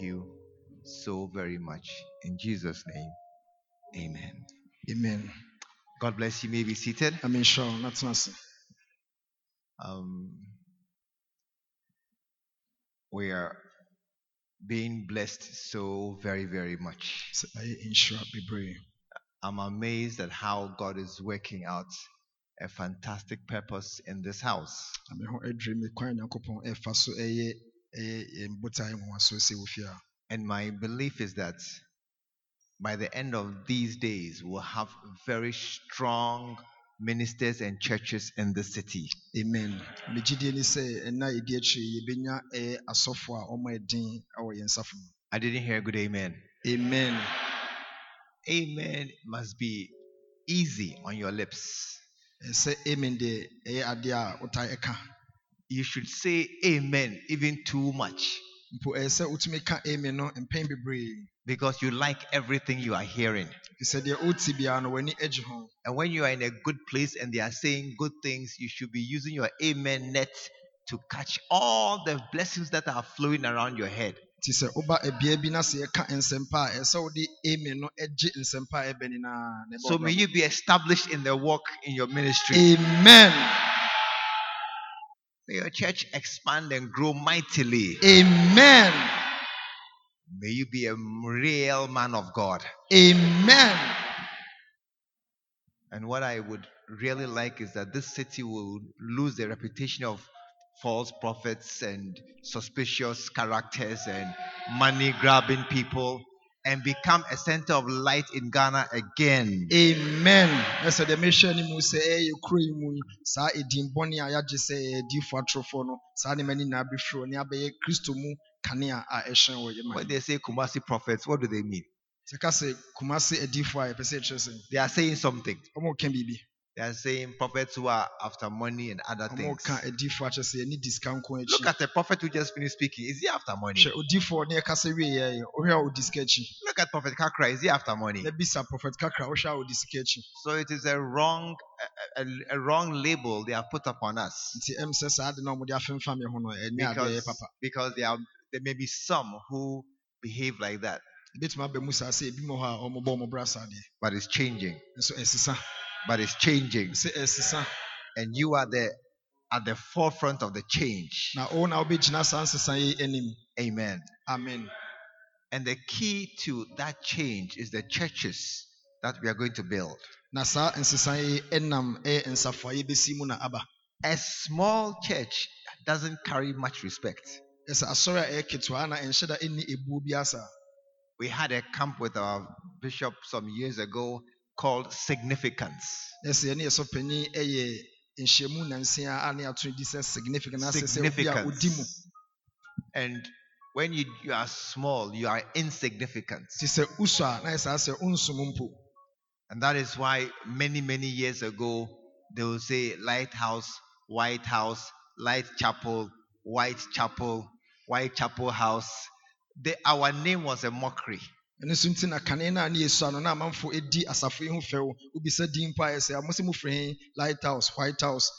you so very much. In Jesus' name, amen. Amen. God bless you. may be seated. I mean, sure, that's not. Um, we are being blessed so very, very much. I'm amazed at how God is working out a fantastic purpose in this house. And my belief is that by the end of these days, we'll have very strong ministers and churches in the city. Amen. I didn't hear a good amen. Amen. Amen must be easy on your lips. You should say amen even too much. Because you like everything you are hearing. And when you are in a good place and they are saying good things, you should be using your amen net to catch all the blessings that are flowing around your head. So may you be established in the work in your ministry. Amen. May your church expand and grow mightily. Amen. May you be a real man of God. Amen. And what I would really like is that this city will lose the reputation of false prophets and suspicious characters and money grabbing people and become a center of light in Ghana again. Amen. That's the mission mu say kuro mu saa edin bɔne a yagye sɛ ɛdifo atorofo no saa ne mani na ne abɛyɛ kristo mu kanea a ɛhyɛn wɔ yɛma When they say Kumasi prophets, what do they mean? sɛ ka sɛ kumase adifo a yɛpɛ sɛ ɛkyerɛ sɛ They are saying something. biribi They are saying prophets who are after money and other things. ka adifo akyerɛ sɛ yɛne disika nko Look at the prophet who just finished speaking. Is he after money? hwɛ odifo ne ɛkasa wie yɛ ohwɛ a odi sika akyi Look at Prophet Kakra. Is he after money? na bisa prophet kakra ohwɛ a odi sika akyi So it is a wrong, a, a, a wrong label they have put upon us nti ɛm sɛ saa de na ɔmo de afemfam yɛ ho no ɛnyɛ adeɛ because because there are there may be some who behave like that, ebetumi aba mu saa sɛ ebi mo hɔ a ɔmo bɔ ɔmo bra saa deɛ but it's changing. But it's changing, uh, and you are the at the forefront of the change. na wo na wobɛgyina saa nsesa yi anim Amen. amen And the key to that change is the churches that we are going to build. na saa nsesa yi ɛnam a yɛbɛsi mu na aba A small church doesn't carry much respect. ɛsɛ asɔre a ɛyɛ ketewa na ɛnhyɛ da ɛnni ebuo bi asa We had a camp with our bishop some years ago called Significance. ɛsɛ ɛne yɛsɔ panyin ɛyɛ nhyiamu nansia a ne ato di sɛ significant asɛ sɛ obi a odi mu Significance. And when you, you are small, you are insignificant. ti sɛ usu a na yɛ saa sɛ onsum mpo And that is why many, many years ago, they will say Lighthouse, White House, Light Chapel, White Chapel, White Chapel House. They, our name was a mockery. Ɛno nso nti na kane no a ne yɛsua no na amanfo ɛdi asafo yi ho fɛw wobisa din mpo a yɛ sɛ mo sɛ mofrɛ he? Light house white house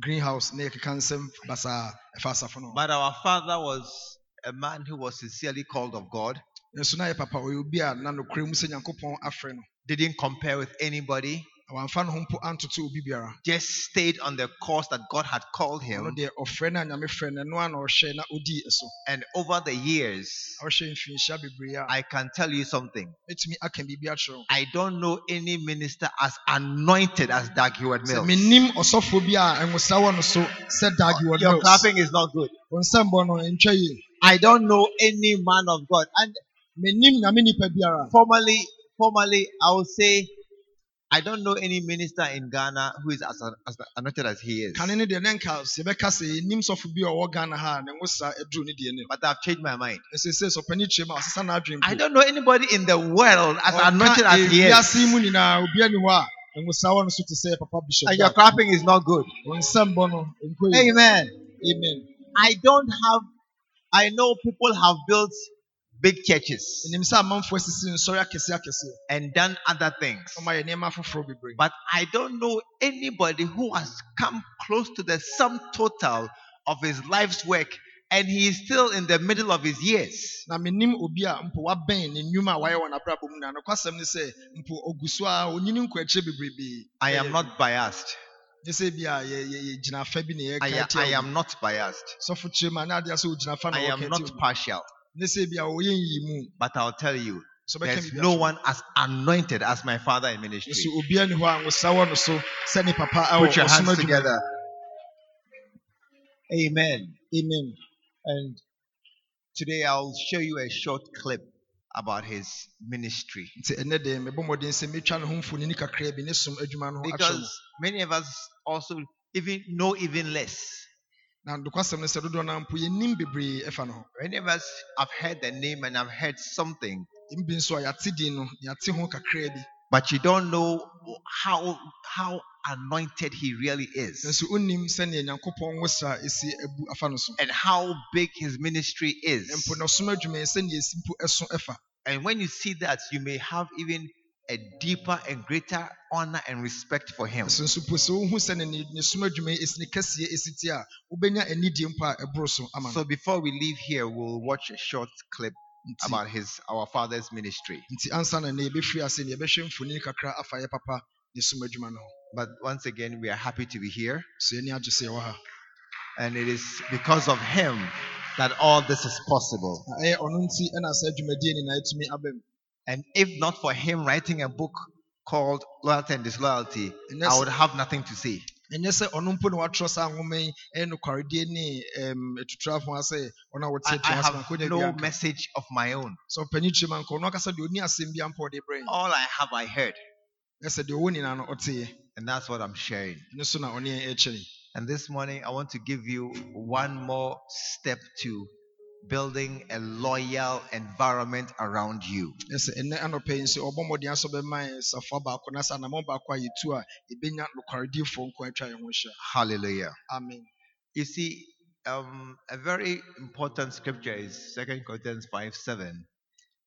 green house na yɛkeka nsɛm basaa ɛfa asafo no. But our father was a man who was sincerely called of God, nso na yɛ papa ɔyɛ obi a na nokorɛ mu sɛ nyankopɔn afrɛ no. Didn't compare with anybody, na wamfa ne ho mpo antoto obi biara just stayed on the course that God had called him. deɛ ɔfrɛ no a nyame frɛ no ɛno a na ɔhyɛ na ɔdii so And over the years, na ɔhyɛ mfirinhyia bebree a I can tell you something. mɛtumi aka biribi akyerɛ wo I don't know any minister as anointed as Dag Heward sɛ Mills. mennim ɔsɔfoɔ bi a ɛnwosa wɔ no so sɛ dagi wɔ Your clapping is not good. wo nsɛmbɔ no ɛntwa yie I don't know any man of God. And mennim nyame nipa biara formally, formally, I would say I don't know any minister in Ghana who is as, as anointed as he is. kane no deɛ ne nka sɛ yɛbɛka sɛ yɛnim sɔfo bi a ɔwɔ ghana ha a ne nwosa aduru ne deɛ nim But I've changed my mind. ɛsɛ sɛ sɔpani kyerɛ mu a ɔsesa n'adwene I don't know anybody in the world as anointed as he is. mu nyinaa obiara ni hɔ a nwosa wɔ no so te sɛ papa bishop And your clapping is not good. wo nsɛmbɔ no nkɔ yie Amen. amen I don't have, I know people have built big churches ɛnim sɛ amanfoɔ asisi nsɔre akɛse akɛse and done other things. ɔma yɛ nneɛma foforɔ bebree But I don't know anybody who has come close to the sum total of his life's work and he is still in the middle of his years. na menim obi a mpo wabɛn ne nnwuma a wayɛ wɔ n'abrabɔ mu na nokwasɛm ne sɛ mpo ogu so a onyini nkwakyire bebrebee I am not biased. I, am- I am not biased. sɔfo kyerɛ mu a na adeɛ sɛ ogyina fa na I am not partial. Ne sɛ bi a ɔyɛ nyi mu But I'll tell you, there's no one as anointed as my father in ministry. nso obiara ni hɔ a nwosa wɔ no so sɛ ne papa a Put your hands together. Amen. amen And today I'll show you a short clip about his ministry. nti ɛnɛ deɛ mebɔ mmɔden sɛ metwa ne ho mfonini kakra bi ne som adwuma no ho akyerɛ mo Because many of us also even know even less. Na nokwasɛm no sɛ dodoɔ no mpo yɛnim bebree ɛfa no ho. Many of us have heard the name and have heard something, ɛmu bi nso a yɛate din no yɛate ho kakra bi. But you don't know how how anointed he really is. Nso wonnim sɛnea nyankopɔn nwosra ɛsi abu afa no so. And how big his ministry is. mpo na ɔsom adwuma yi sɛnea ɛsi mpo ɛso ɛfa. And when you see that, you may have even a deeper and greater honor and respect for him. nso nso po sɛ wohu sɛnea ne ne som adwuma yi ɛsi ne kɛseɛ ɛsi tie a wobɛnya anidie mpo a ɛboro so ama no So before we leave here, we'll watch a short clip about his our father's ministry. nti ansa na na yɛbɛfiri ase ne yɛbɛhwɛ mfonini kakra afa yɛ papa ne som adwuma no ho But once again, we are happy to be here, so yɛni agye sɛ yɛwɔ ha and it is because of him that all this is possible. Na ɛyɛ ɔno nti ɛna saa dwumadie ni na ɛtumi aba mu And if not for him writing a book called Loyalty and Disloyalty, And I would have nothing to say. ɛnyɛ sɛ ɔno mpo na watwerɛ saa nwoma yi ɛyɛ nokwaredie ne ɛm, atuturafo a sɛ ɔno a I, wɔte I ase have nkonya no message of my own. sɛ ɔpanyin kyerɛ mu anka ɔno akasa deɛ ɔni asɛm bi ampa ɔde brɛ. All I have, I heard, Ɛ sɛ deɛ ɔwɔ nyinaa no and that's what I'm sharing. ɛno so na ɔne yɛn ɛkyerɛ. And this morning, I want to give you one more step to building a loyal environment around you. Ɛ sɛ ɛnɛ anɔpɛ yi nso ɔbɔ mmɔden asɔ bɛma yɛn safoa baako na sɛ anammɔn baako a yɛtu a yɛbɛnya nokwarediefoɔ nko atwa yɛn ho ahyia Hallelujah. amen You see, um, a very important scripture is 2 Corinthians 5 7.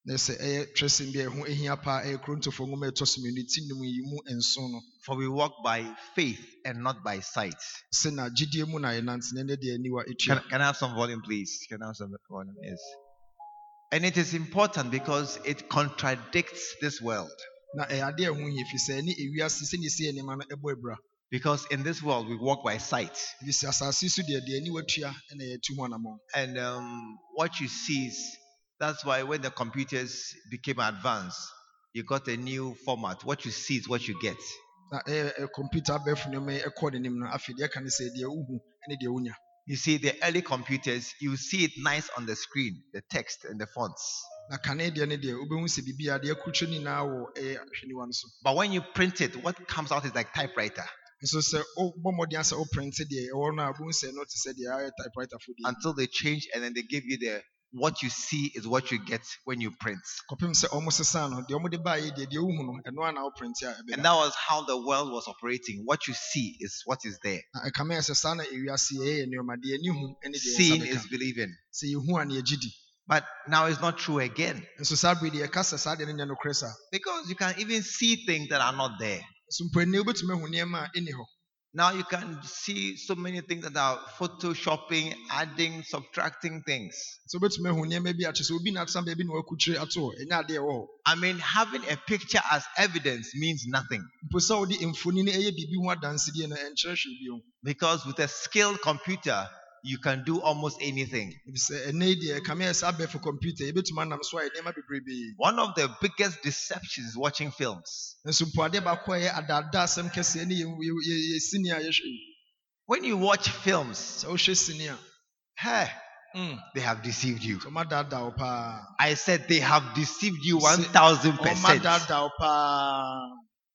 Na sɛ ɛyɛ twerɛsɛm bi a ɛho ahia paa ɛyɛ korintofoɔ nwoma a ɛtɔ so mmienu ti nnum yi mu nson no For we walk by faith and not by sight. sɛ na gyidie mu na yɛnante na ɛnɛ deɛ aniwa Can, can I have some volume, please? Can I have some volume? Yes. And it is important because it contradicts this world. na ɛyɛ ade a ɛho hia ɛfiri sɛ ɛne ewiase sɛnea ɛsi yɛ nneɛma no ɛbɔ abura Because in this world, we walk by sight. ɛfiri sɛ asase yi so deɛ deɛ aniwa tua ɛna yɛatu ho And um, what you see is that's why when the computers became advanced, you got a new format. What you see is what you get. na ɛyɛ ɛ- computer abɛɛfo nneɛma yi ɛkɔɔ n'anim no afei deɛ ɛka ne sɛ deɛ wohu ne deɛ You see, the early computers, you see it nice on the screen, the text and the fonts. na kane deɛ ne deɛ wobɛhu sɛ biribi a deɛ akutwa nyinaa wɔ ɛyɛ eh, ahwɛniwa no so But when you print it, what comes out is like typewriter nso sɛ wobɔ mmɔden sɛ woprɛnte deɛ ɛwɔ no a wobɛhu sɛ no te sɛ deɛ ayɛ typewriter fo deɛ until they change and then they give you the what you see is what you get when you print. kɔpem sɛ ɔmo sesa no deɛ ɔmode baayɛ deɛ deɛ wohu no ɛno a na woprɛnte a ɛbɛda And that was how the world was operating. What you see is what is there. na ɛkame yɛ sɛ saa na ewiase yɛyɛ nneɛma deɛ ani hu Seeing is believing. sɛ yɛhu a ne yɛgye di But now it's not true again. nso saa bere deɛ ɛka sɛ saa deɛ no nyɛ Because you can even see things that are not there. Nso mpo ɛnnɛ wobɛtumi ahu nneɛma a ɛnni hɔ Now you can see so many things that are photoshopping, adding, subtracting things. sɛ wobɛtumi ahu nneɛma bi a kyerɛ sɛ obi na atena baabi na wakukyire ato hɔ ɛnyɛ adeɛ ɛwɔ hɔ I mean, having a picture as evidence means nothing. mpo sɛ wode mfoni no ɛyɛ biribi ho adansedie no ɛnkyerɛ hwee bio Because with a skilled computer, you can do almost anything. ɛfiri sɛ ɛnnɛ yi deɛ ɛkame yɛ sɛ abɛɛfo computer yɛbɛtumi anam so ayɛ nneɛma bebrebee One of the biggest deceptions is watching films. When you watch films, hey, mm, they have deceived you. sɛ ɔmadaadaa wo paa I said they have deceived you 1000%.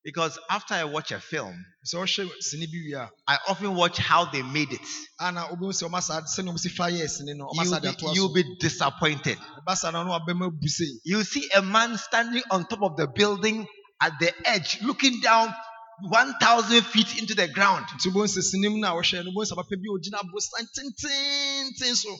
Ɔmadaadaa wo paa Because after I watch a film, sɛ wohwɛ sini bi wie a I often watch how they made it. ana wobɛhu sɛ ɔma saa sɛnea ɔmsi fa yɛɛ sini no ɔma You'll be, you'll be disappointed. ɛba saa na ɔno abɛma bu sei You see a man standing on top of the building at the edge, looking down 1,000 feet into the ground.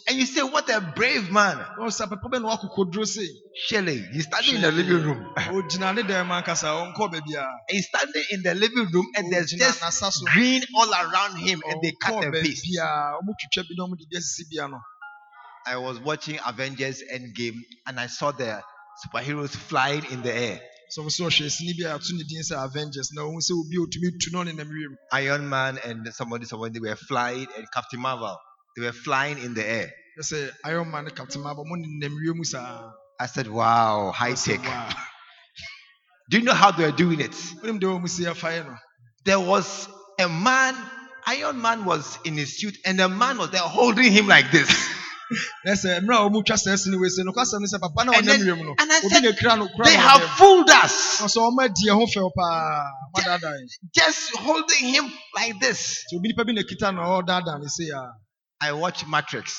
And you say, What a brave man. wɔhu sɛ papa bɛ na wakokɔduro sei Surely, he's standing in the living room. ɔgyina ne dɛm ankasa ɔnkɔ baabiaa He's standing in the living room, and there's Ɔgyina just n'asa green all around him, and they cut ɔnkɔ and paste. baabiaa ɔmo twitwa bi na ɔmo de bi asisi bia no I was watching Avengers Endgame and I saw the superheroes flying in the air. Sɛ ɔhwɛ sini bi a ato ne din sɛ avengers na ohun sɛ obi otumi tu na ɔnenam wiem Iron Man and somebody, somebody, they were flying, and Captain Marvel, they were flying in the air. Yɛ sɛ iron man ne captain marvel ɔmo nenam wiem saa I said, wow, high tech. "Wow." Do you know how they were doing it? wonim deɛ ɔmo si afa yɛ no There was a man, Iron Man was in his suit, and a man was there holding him like this. na sɛ mmerɛ a ɔmo twa saa sini wei sɛ no kwasɛm ne sɛ papa na And then- and I said, na kura no kura They have fooled us, ɔsɛ ɔmo adi ɛho fɛw paa ɔmo adaadaa yi just holding him like this. nti obi nipa bi na kita na ɔdaadaa ne se a ah. I watched Matrix.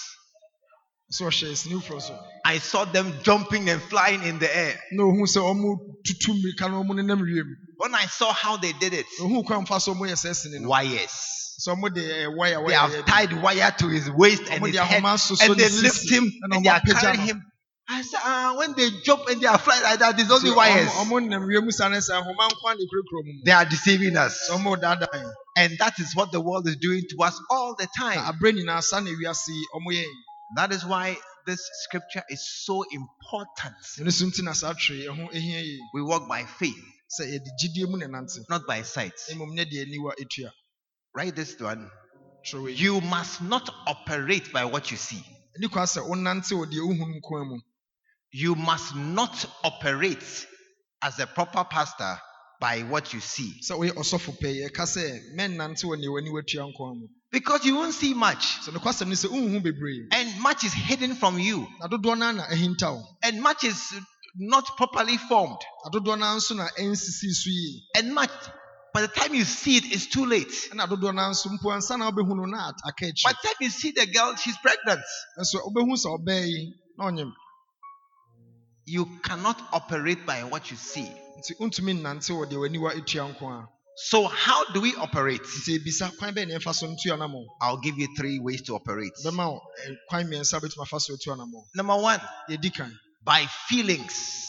sɛ ɔhyɛ sini foro so oh. I saw them jumping and flying in the air. na ohun sɛ ɔmo tutu mirika na ɔmo nenam wiem. When I saw how they did it, ohun kwan fa so ɔmo yɛ sɛ sini no. wires. Sɛ ɔmo de wire They have tied wire to his waist and his head, and they lift him and they are carrying him. I said, ah, when they jump and they are flying like that, it's only wires. ɔmo ɔmo nenam wiem saa ne sɛ ahoma nkwa ne kurakura mu They are deceiving us. sɛ ɔmo daadaa yi And that is what the world is doing to us all the time. abere nyinaa sa na ewiase yi ɔmo yɛ yi That is why this scripture is so important. ɛno so nti na saa twerɛ ɛho ehia yi We walk by faith, sɛ yɛde gyidie mu na nante not by sight. Write this one. yi You must not operate by what you see. ɛni kwa sɛ wonante wɔ deɛ wohunu nkoa mu You must not operate as a proper pastor by what you see. sɛ woyɛ ɔsɔfo pɛ yɛka sɛ mɛnnante wɔ deɛ w'aniwa tua nkoa mu Because you won't see much. sɛ nokwasɛm ne sɛ wonhu bebree And much is hidden from you. na dodoɔ no na ahinta wo And much is not properly formed. na dodoɔ no nso na ɛnsisi so yie And much, by the time you see it, it's too late. ɛna dodoɔ no nso mpo ansa na wobɛhu no na at- aka akyi By the time you see the girl, she's pregnant. nso wobɛhu sɛ ɔbaa yi na ɔnyem You cannot operate by what you see. nti wontumi nnante wɔ deɛ w'aniwa etua nko a So, how do we operate? nti ebisa kwan bɛɛ na ɛmfa so ntua namɔ I'll give you three ways to operate. eh, kwan mmiɛnsa a bɛtumi afa so atua namɔ Number one, by feelings.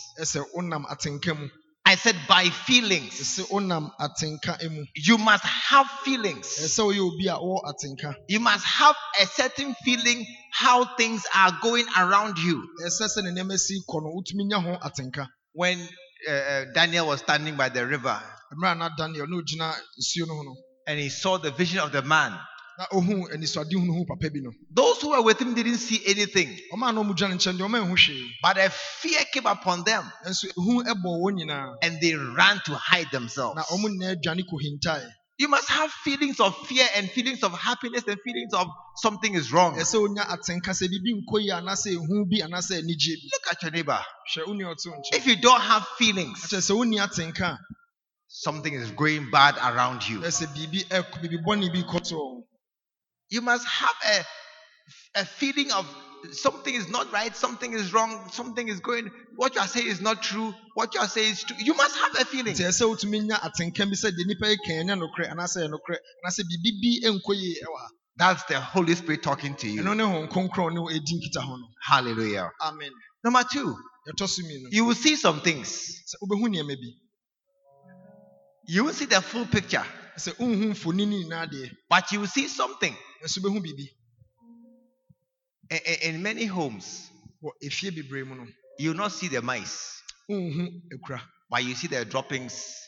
Ɛsɛ wonam atenka mu I said by feelings. ɛsɛ wonam atenka mu You must have feelings. ɛsɛ woyɛ obi a wɔwɔ atenka You must have a certain feeling how things are going around you. ɛsɛ sɛ ne nneɛma si kɔ no wotumi nya ho atenka When uh, Daniel was standing by the river mmerɛ a na daniel na ogyina nsuo no ho no and he saw the vision of the man, na ohuu anisoade hunu ho papa bi no. Those who were with him didn't see anything, ɔma a na ɔmo gyina ne nkyɛn deɛ ɔma ɛho hwee but a fear came upon them. Nso ehu ɛbɔ wɔn nyinaa and they ran to hide themselves. na ɔmo nyinaa aduane kɔhintae You must have feelings of fear and feelings of happiness and feelings of something is wrong. ɛsɛ onya atenka sɛ biribi nkɔ yie anaasɛ ehu bi anaasɛ anigye bi. Look at your neighbor. hwɛ wo nua ɔto nkyɛn If you don't have feelings, akyerɛ sɛ wonni atenka. something is going bad around you. You must have a, a feeling of something is not right, something is wrong, something is going, what you are saying is not true, what you are saying is true. You must have a feeling. nti ɛsɛ wotumi nya atenka bi sɛ deɛ nipa yi kan ɛnyɛ nokorɛ anaasɛ ɛyɛ nokorɛ anaasɛ biribi bi nkɔ yie ɛwɔ ha That's the Holy Spirit talking to ɛno you. ne ho nkronkron ne ɛdi nkita ho no Hallelujah. amen Number two, yɛtɔ so mmienu you will see some things. sɛ wobɛhu nneɛma bi You won't see the full picture, sɛ wonhu mfoni nyinaa deɛ but you will see something. Nso biribi In many homes, wɔ efie bebree mu no you will not see the mice, ekura but you see the droppings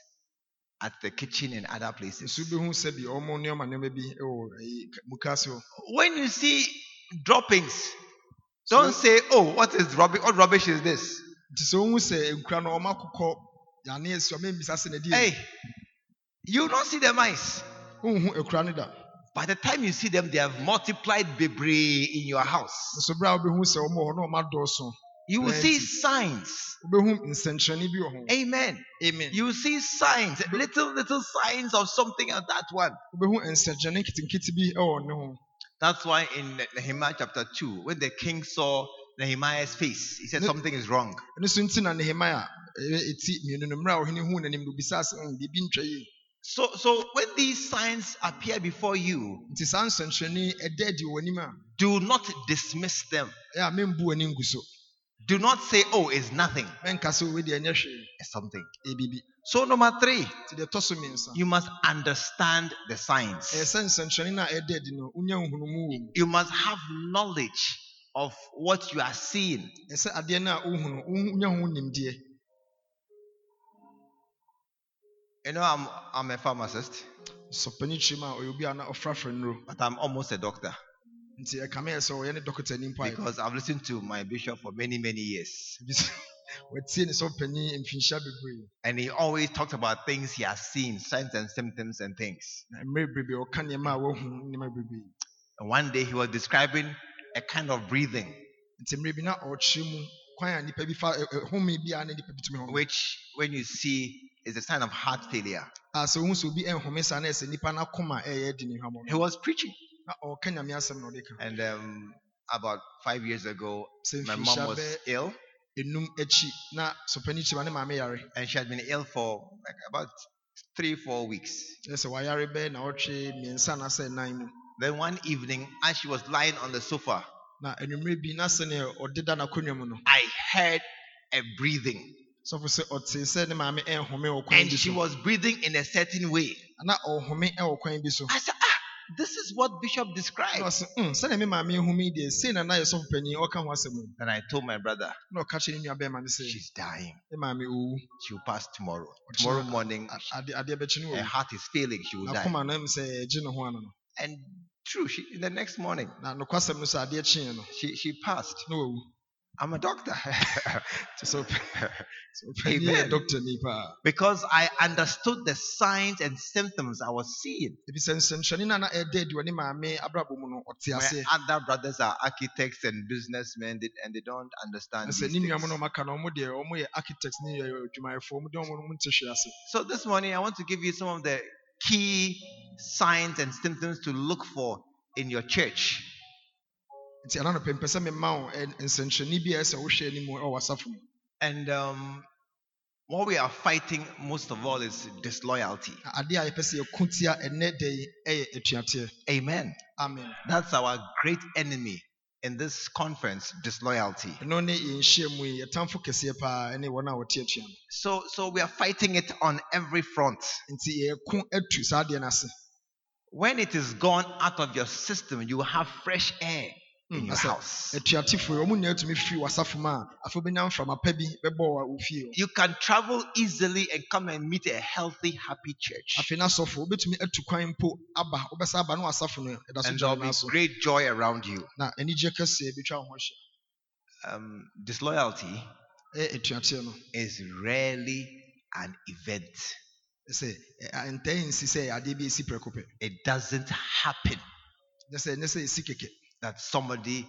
at the kitchen and other places. nso wobɛhu sɛ bi ɔmo nneɛma nneɛma bi wɔ ɛyi mukaase hɔ When you see droppings, don't say, "Oh, what is rubbish? What rubbish is this?" nti sɛ wohu sɛ ekura no ɔmo akokɔ yane esi ɔmo mbisa sɛ na di Hey, you not see the mice. Wonhu ekura no da By the time you see them, they have multiplied bebree in your house. nso bere a wobɛhu sɛ ɔmo wɔ hɔ na ɔmo adɔɔso You will see signs. wobɛhu nsɛnkyerɛnne bi wɔ ho Amen. amen You will see signs, little little signs of something of that one. wobɛhu nsɛnkyerɛnne nketenkete bi wɔ ne ho That's why in Nehemiah chapter 2, when the king saw Nehemiah's face, he said something is wrong. So nti na nehemia ɛyɛ eti mmienu no mmerɛ a ɔhene hu n'anim no obisaa sɛ "Hmm, biribi ntwa yie So, when these signs appear before you, nti saa nsɛnkyerɛnne ɛda adi wɔ do not dismiss them. ɛyɛ a membu w'ani ngu so Do not say, "Oh, it's nothing." mɛnka sɛ owe deɛ It's something. So number three, nti deɛ ɛtɔ so mmiɛnsa you must understand the signs. ɛyɛ sɛ nsɛnkyerɛnne no a ɛda adi no wonya nhunumu wɔ mu You must have knowledge of what you are seeing. You know, I'm, I'm a pharmacist, sɔpani kyerɛ mu a ɔyɛ obi a na ɔfrafra nnuro but I'm almost a doctor. Nti ɛkame yɛ sɛ ɔyɛ ne dɔkotani mpo ayɛ because I've listened to my bishop for many, many years. Ebi sɛ watie ne sɔpani mfinhyia bebree And he always talks about things he has seen, signs and symptoms and things. na mmerɛ bebree ɔka nneɛma a wahu And one day he was describing a kind of breathing. Nti na ɔkyerɛ mu kwan a nipa bi fa ɛ- ɛ- home bi a na nipa bi tumi home which, when you see, is a sign of heart failure. a sɛ wohu sɛ obi ɛnhome saa na ɛsɛ nipa no akoma ɛyɛ di ne hwammɔ He was preaching. na ɔka nyame asɛm na ɔde ka And um, about five years ago, my mom was ill, enum akyi na sɔpani kyerɛ mu a ne maame yare and she had been ill for like about three, four weeks. kyerɛ sɛ wayare bɛɛ na ɔtwe mmiɛnsa na sɛ nan mu Then one evening, as she was lying on the sofa, na anwummerɛ bi na sɛnea ɔdeda n'akonnwa mu no I heard a breathing. Sɔfo sɛ ɔte sɛ ne maame ɛnhome wɔ kwan And she was breathing in a certain way. na ɔhome ɛwɔ kwan bi so I said, ah, this is what Bishop described. ɔsɛ "Hmm, sɛnea me maame ehumi yi deɛ sei na na yɛ sɔfo panyin ɔka ho asɛm o Then I told my brother, na ɔka kyerɛ ne nua bɛrima no sɛ she's dying. ne maame owu She'll pass tomorrow. Tomorrow morning, a- ade adeɛ bɛkye no her heart is failing. She will die. n'akoma no mu sɛ ɛgye ne ho ano no And true, she, the next morning, na nokwasɛm no sɛ adeɛ kyeeɛ no she, she passed. I'm a doctor. ɔpɛ- sɛ Amen. doctor because I understood the signs and symptoms I was seeing. ebi sɛ nsɛnkyerɛnne no a na ɛda adi wɔ ne maame abrabɔ mu no ɔte My other brothers are architects and businessmen, they- and they don't understand. these things. nuamu no ɔmaka no ɔmo deɛ ɔmo yɛ architect ne yɛ adwumayɛfoɔ ɔmo deɛ ɔmo ɔmo nte hwee ase So this morning, I want to give you some of the key signs and symptoms to look for in your church. Nti ɛna nɔpɛ mpɛ sɛ mema wo nsɛnkyerɛnne bi a ɛsɛ wohwɛ anim ɛwɔ w'asafo mu And um, what we are fighting most of all is disloyalty. Na adeɛ a yɛpɛ sɛ yɛko tia ɛnɛ da yi ɛyɛ atuateɛ Amen. amen That's our great enemy in this conference disloyalty. ɛno ne yɛnhyia mu yi yɛtamfo kɛseɛ paa ɛne wɔn a wɔte atua no So, so we are fighting it on every front. nti yɛko atu saa adeɛ no ase When it is gone out of your system, you will have fresh air in Mm, your house. atuatefoɔ yi ɔmo nyinaa tumi firi w'asafo mu a afei wobɛnya mframa pa bi bɛbɔ wɔ wo fie hɔ You can travel easily and come and meet a healthy, happy church. afei n'asɔfo wobɛtumi atu kwan mpo aba wobɛsa aba na w'asafo no ɛda so And there'll be great joy around you. na anigye kɛseɛ bitwa wo ho ahyia Um, disloyalty ɛyɛ atuateɛ no. is rarely an event, sɛ ɛ- ntaa nsi sɛ adeɛ bi esi prɛko pɛ it doesn't happen nyɛ sɛ ɛnyɛ sɛ esi kɛkɛ that somebody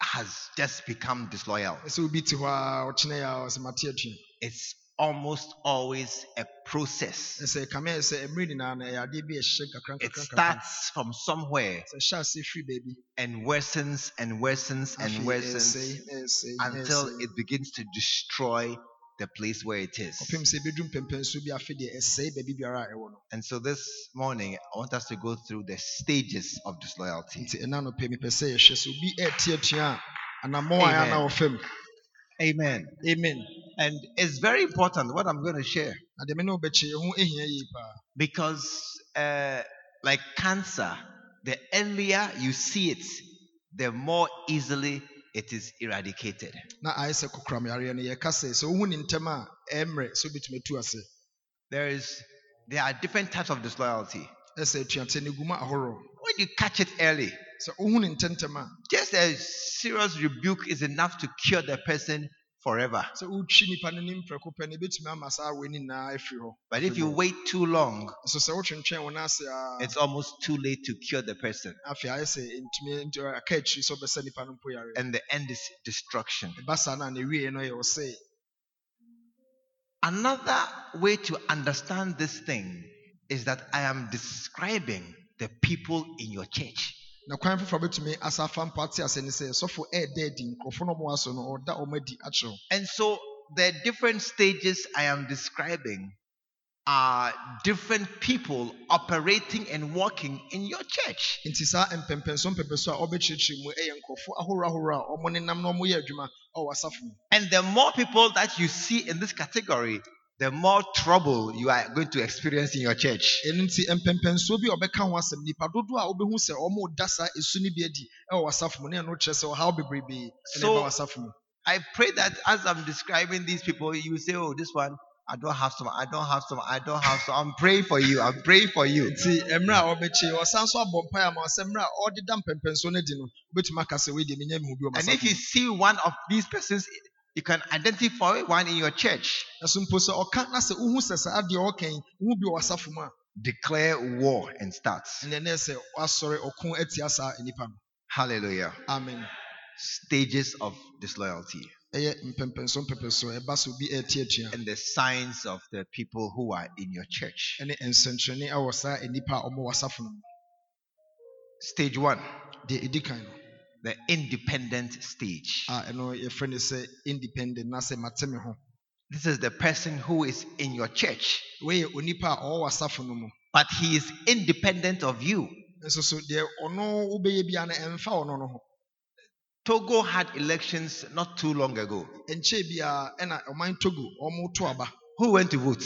has just become disloyal. ɛsɛ obi te hɔ a ɔkyena yɛ a ɔsɛ mate atua It's almost always a process. ɛsɛ kame yɛ sɛ mmerɛ nyinaa no ɛyɛ adeɛ bi a ɛhyɛ nkakra It starts from somewhere sɛ ɛhyɛ ase firi baabi and worsens and worsens and worsens ɛsɛe na ɛsɛe na until it begins to destroy the place where it is. kɔpem sɛ ɛbɛdu mpɛmpɛnso bi afei deɛ ɛsɛe baabi biara a ɛwɔ no And so this morning, I want us to go through the stages of disloyalty. nti ɛna no pɛ mepɛ sɛ yɛhwɛ sɛ obi ɛɛte atua a anammɔn a Amen. ana wɔ fam Amen. amen And it's very important what I'm going to share na deɛ me ne wobɛkyɛ yɛ ho ahia yie paa because, uh, like cancer, the earlier you see it, the more easily it is eradicated. na ayɛ sɛ kokoramyareɛ no yɛka sɛ sɛ wohu ne ntɛm a ɛmmerɛ sɛ wobɛtumi atu ase There is, there are different types of disloyalty. ɛsɛ atuateɛ no gu mu ahorow When you catch it early, sɛ wohu ne ntɛmntɛm a just a serious rebuke is enough to cure the person forever. sɛ wotwi nipa no nim prɛko pɛ no ɛbɛtumi ama saa awei no nyinaa afiri hɔ But if you wait too long, nso sɛ wotwentwɛn wo no it's almost too late to cure the person. afei ayɛ sɛ ntumi nti aka akyiri sɛ wobɛsɛ nipa no mpo yare And the end is destruction. ɛba saa no a na wie no yɛ wo Another way to understand this thing is that I am describing the people in your church. Na kwan foforɔ bɛtumi asa afa mpo ate ase ne sɛ sɔfo ɛɛda adi no ɔmo aso no ɔda ɔmo adi akyerɛw And so the different stages I am describing are different people operating and working in your church. nti saa mpɛmpɛnso mpɛmpɛnso a ɔbɛkyerɛkyerɛ mu ɛyɛ nkurɔfo ahorow ahorow a ɔmo nenam na ɔmo yɛ adwuma ɔwɔ asafo mu And the more people that you see in this category, the more trouble you are going to experience in your church. ɛno nti mpɛmpɛnsoɔ bi a ɔbɛka ho asɛm nipa dodoɔ a wobɛhu sɛ ɔmo da saa esu no bi adi ɛwɔ wasafo mu ne ɛno kyerɛ sɛ ɔhaw bebrebee ɛna So- ɛba wasafo mu I pray that as I'm describing these people, you say, Oh, this one, I don't have some, I don't have some, I don't have some. I'm praying for you. I'm praying for you. nti mmerɛ a ɔbɛkye ɔsan so abɔ mpae ama sɛ mmerɛ a ɔdeda mpɛmpɛnsoɔ no adi no wobɛtumi aka sɛ wei deɛ menya mehu bi wɔ And if you see one of these persons, you can identify one in your church. ɛso mpo sɛ ɔka na sɛ wohu sɛ saa adeɛ ɔka yi wohu bi wɔ wasafo mu a Declare war and start. ɛnɛ nɛ sɛ wasɔre ɔko atia saa nnipa no Hallelujah. amen Stages of disloyalty ɛyɛ mpɛmpɛnsoɔ mpɛmpɛnsoɔ ɛba sɛ obi ɛti atua and the signs of the people who are in your church. ɛne nsɛnkyerɛnne ɛwɔ saa nnipa a ɔmo wasafo no mu Stage one, deɛ ɛdi kan no the independent stage. a ɛno yɛfrɛ no sɛ independent na sɛ mate ho This is the person who is in your church, wɔyɛ onipa a ɔwɔ wasafo but he is independent of you. nso so deɛ ɔno wobɛyɛ bia no ɛmfa ɔno no ho Togo had elections not too long ago. ɛnkyɛe biara ɛna ɔman togo ɔmo to Who went to vote?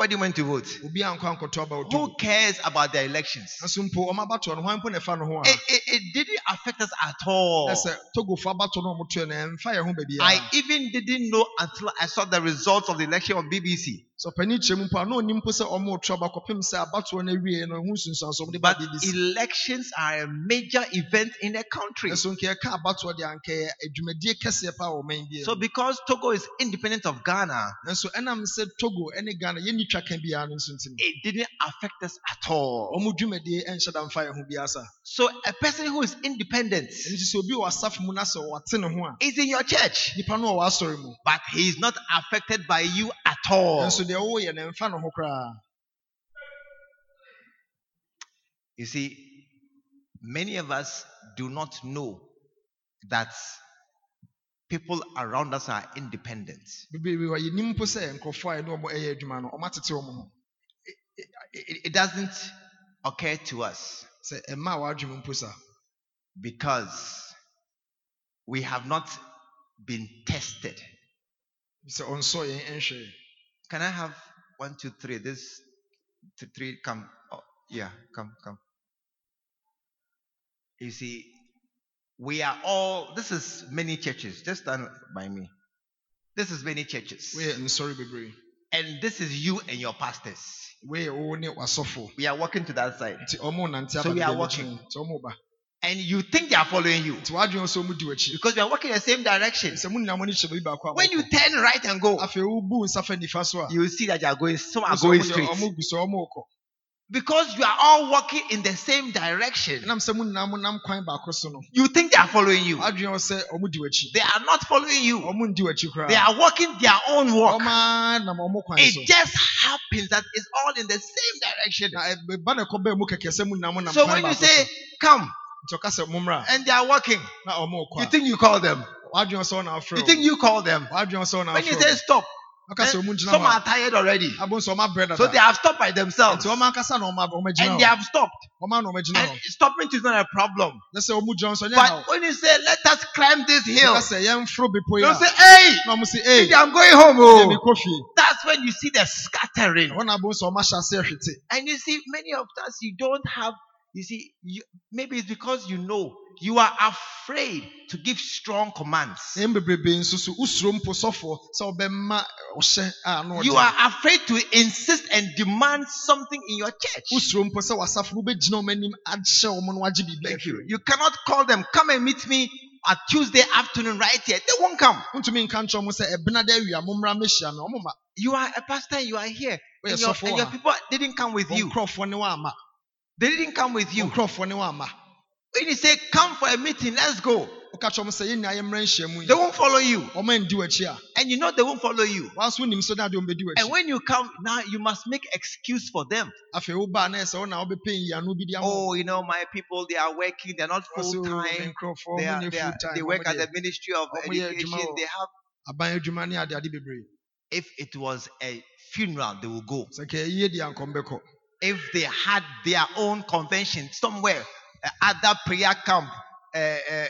Wɔn mu dodoɔ sɛ na wɔasɛ yɛkɔkɔto aba wɔ togo Nobody went to vote. obi ankɔ ankɔto aba Who cares about the elections? nso mpo ɔmo abatoɔ no hwan mpo na ɛfa no ho a It, it, it didn't affect us at all. na sɛ togofo abatoɔ no a ɔmo toɛ no ɛmfa yɛn ho I even didn't know until I saw the results of the election on BBC. Sɛ ɔpanin kyerɛ mu mpo a na onim mpo sɛ ɔmo to aba kɔpem sɛ abatoɔ no awie no ɛho nsunsuanso ɔmo de ba But bbc elections are a major event in a country. nso nka yɛka abatoɔ deɛ anka adwumadie kɛseɛ paa wɔ ɔman bi So because Togo is independent of Ghana, nanso ɛnam sɛ togo ne ghana yɛnni twa ka biara no nso it didn't affect us at all. ɔmo dwumadie ɛnhyɛ da mfa ho biara sa So a person who is independent ɛno nti sɛ obi wɔ asafo mu na sɛ wɔate ne ho a is in your church, nipa no wɔ asɔre mu. But he is not affected by you at all. Deɛ wɔwɔ yɛ no ho koraa You see, many of us do not know that people around us are independent. bebree yɛnim mpo sɛ nkurɔfoɔ a ɛne ɔmo ɛyɛ adwuma no ɔmo atete ɔmo ho It, it doesn't occur to us sɛ ɛma a wɔadwene mpo sa because we have not been tested. Sɛ ɔnsɔ yɛn ɛnhwɛ Can I have one, two, three? This th- three come. Oh, yeah, come, come. You see, we are all. This is many churches. Just stand by me. This is many churches, woyɛ nsɔre bebree and this is you and your pastors. woyɛ wo ne wasɔfo We are walking to that side, nti ɔmo nante So we are baabi walking. kyɛn nti ɔmo ba and you think they are following you nti wɔadwene sɛ ɔmo di w'akyi because we are walking in the same direction. sɛ mo nyinaa mo ani kyerɛ baabi When you turn right and go, afei wobu nsa fa nifa so you will see that you are going. Some are going straight ɔmo gu so ɔmo kɔ because you are all walking in the same direction. ɛnam sɛ mo nyinaa mo nam kwan baako so no You think they are following you. adwene wɔ sɛ ɔmo di w'akyi They are not following you. ɔmo ndi w'akyi They are walking their own walk. ɔmaa nam ɔmo kwan so It just happens that it's all in the same direction. na eh, ɛba na ɛkɔbɛn mu kɛkɛ sɛ mo nyinaa mo nam So when you say come nti ɔka sɛ mo mmra and they are walking, you think you call them. wadwene sɛ ɔna afrɛ You think you call them. wadwene sɛ ɔna When you say stop, ɔka sɛ eh, then ɔmo gyina some are tired already. a abo nso ɔmo abrɛ So they have stopped by themselves. nti ɔmo ankasa na ɔmo aba ɔmo agyina And they have stopped. ɔmo na ɔmo agyina And stopping is not a problem. na sɛ ɔmo gyina hɔ nso ɔnyɛ haw But when you say, let us climb this hill, ɔka sɛ yɛmforo bepɔ yi you say, hey, na ɔmo sɛ ee I'm going home. Oh. That's when you see the scattering. ɛhɔ na abo nso ɔmo ahyɛ ase ahwete And you see, many of us, you don't have, you see, you, maybe it's because you know you are afraid to give strong commands. na ɛm bebrebe nso so wosuro mpo sɔfoɔ sɛ ɔbɛma ɔhyɛ a na You are afraid to insist and demand something in your church. wosuro mpo sɛ wasafo no wobɛgyina ɔmo anim ahyɛ ɔmo no wagye biribi Thank you. You cannot call them, come and meet me at Tuesday afternoon right here. They won't come. wontumi nka nkyerɛ ɔmo sɛ ɛbena da awia mommra mmɛhyia no ɔmo ma You are a pastor you are here. And your, and your people didn't come with you. Nkurɔfoɔ ne wɔama They didn't come with you. nkurɔfoɔ ne wɔama When you say, come for a meeting, let's go, woka kyerɛ ɔmo sɛ yɛn nyinaa yɛmmra nhyia mu yi they won't follow you. ɔmo andi w'akyi a And you know they won't follow you. wanso wonim so ne adeɛ ɔmbɛdi And when you come now, you must make excuse for them. afei wobaa na ɛsɛ wo na wobɛpɛ nyiano bi de ama Oh, you know, my people, they are working, they're not full "Oh, me time. They, are, oh, they, are, they work at the Ministry of Education. They have, aban adwuma ne ade ade bebree if it was a funeral, they will go. Sɛ kɛ yie deɛ ankɔm bɛkɔ If they had their own convention somewhere, uh, other prayer camp, uh, uh,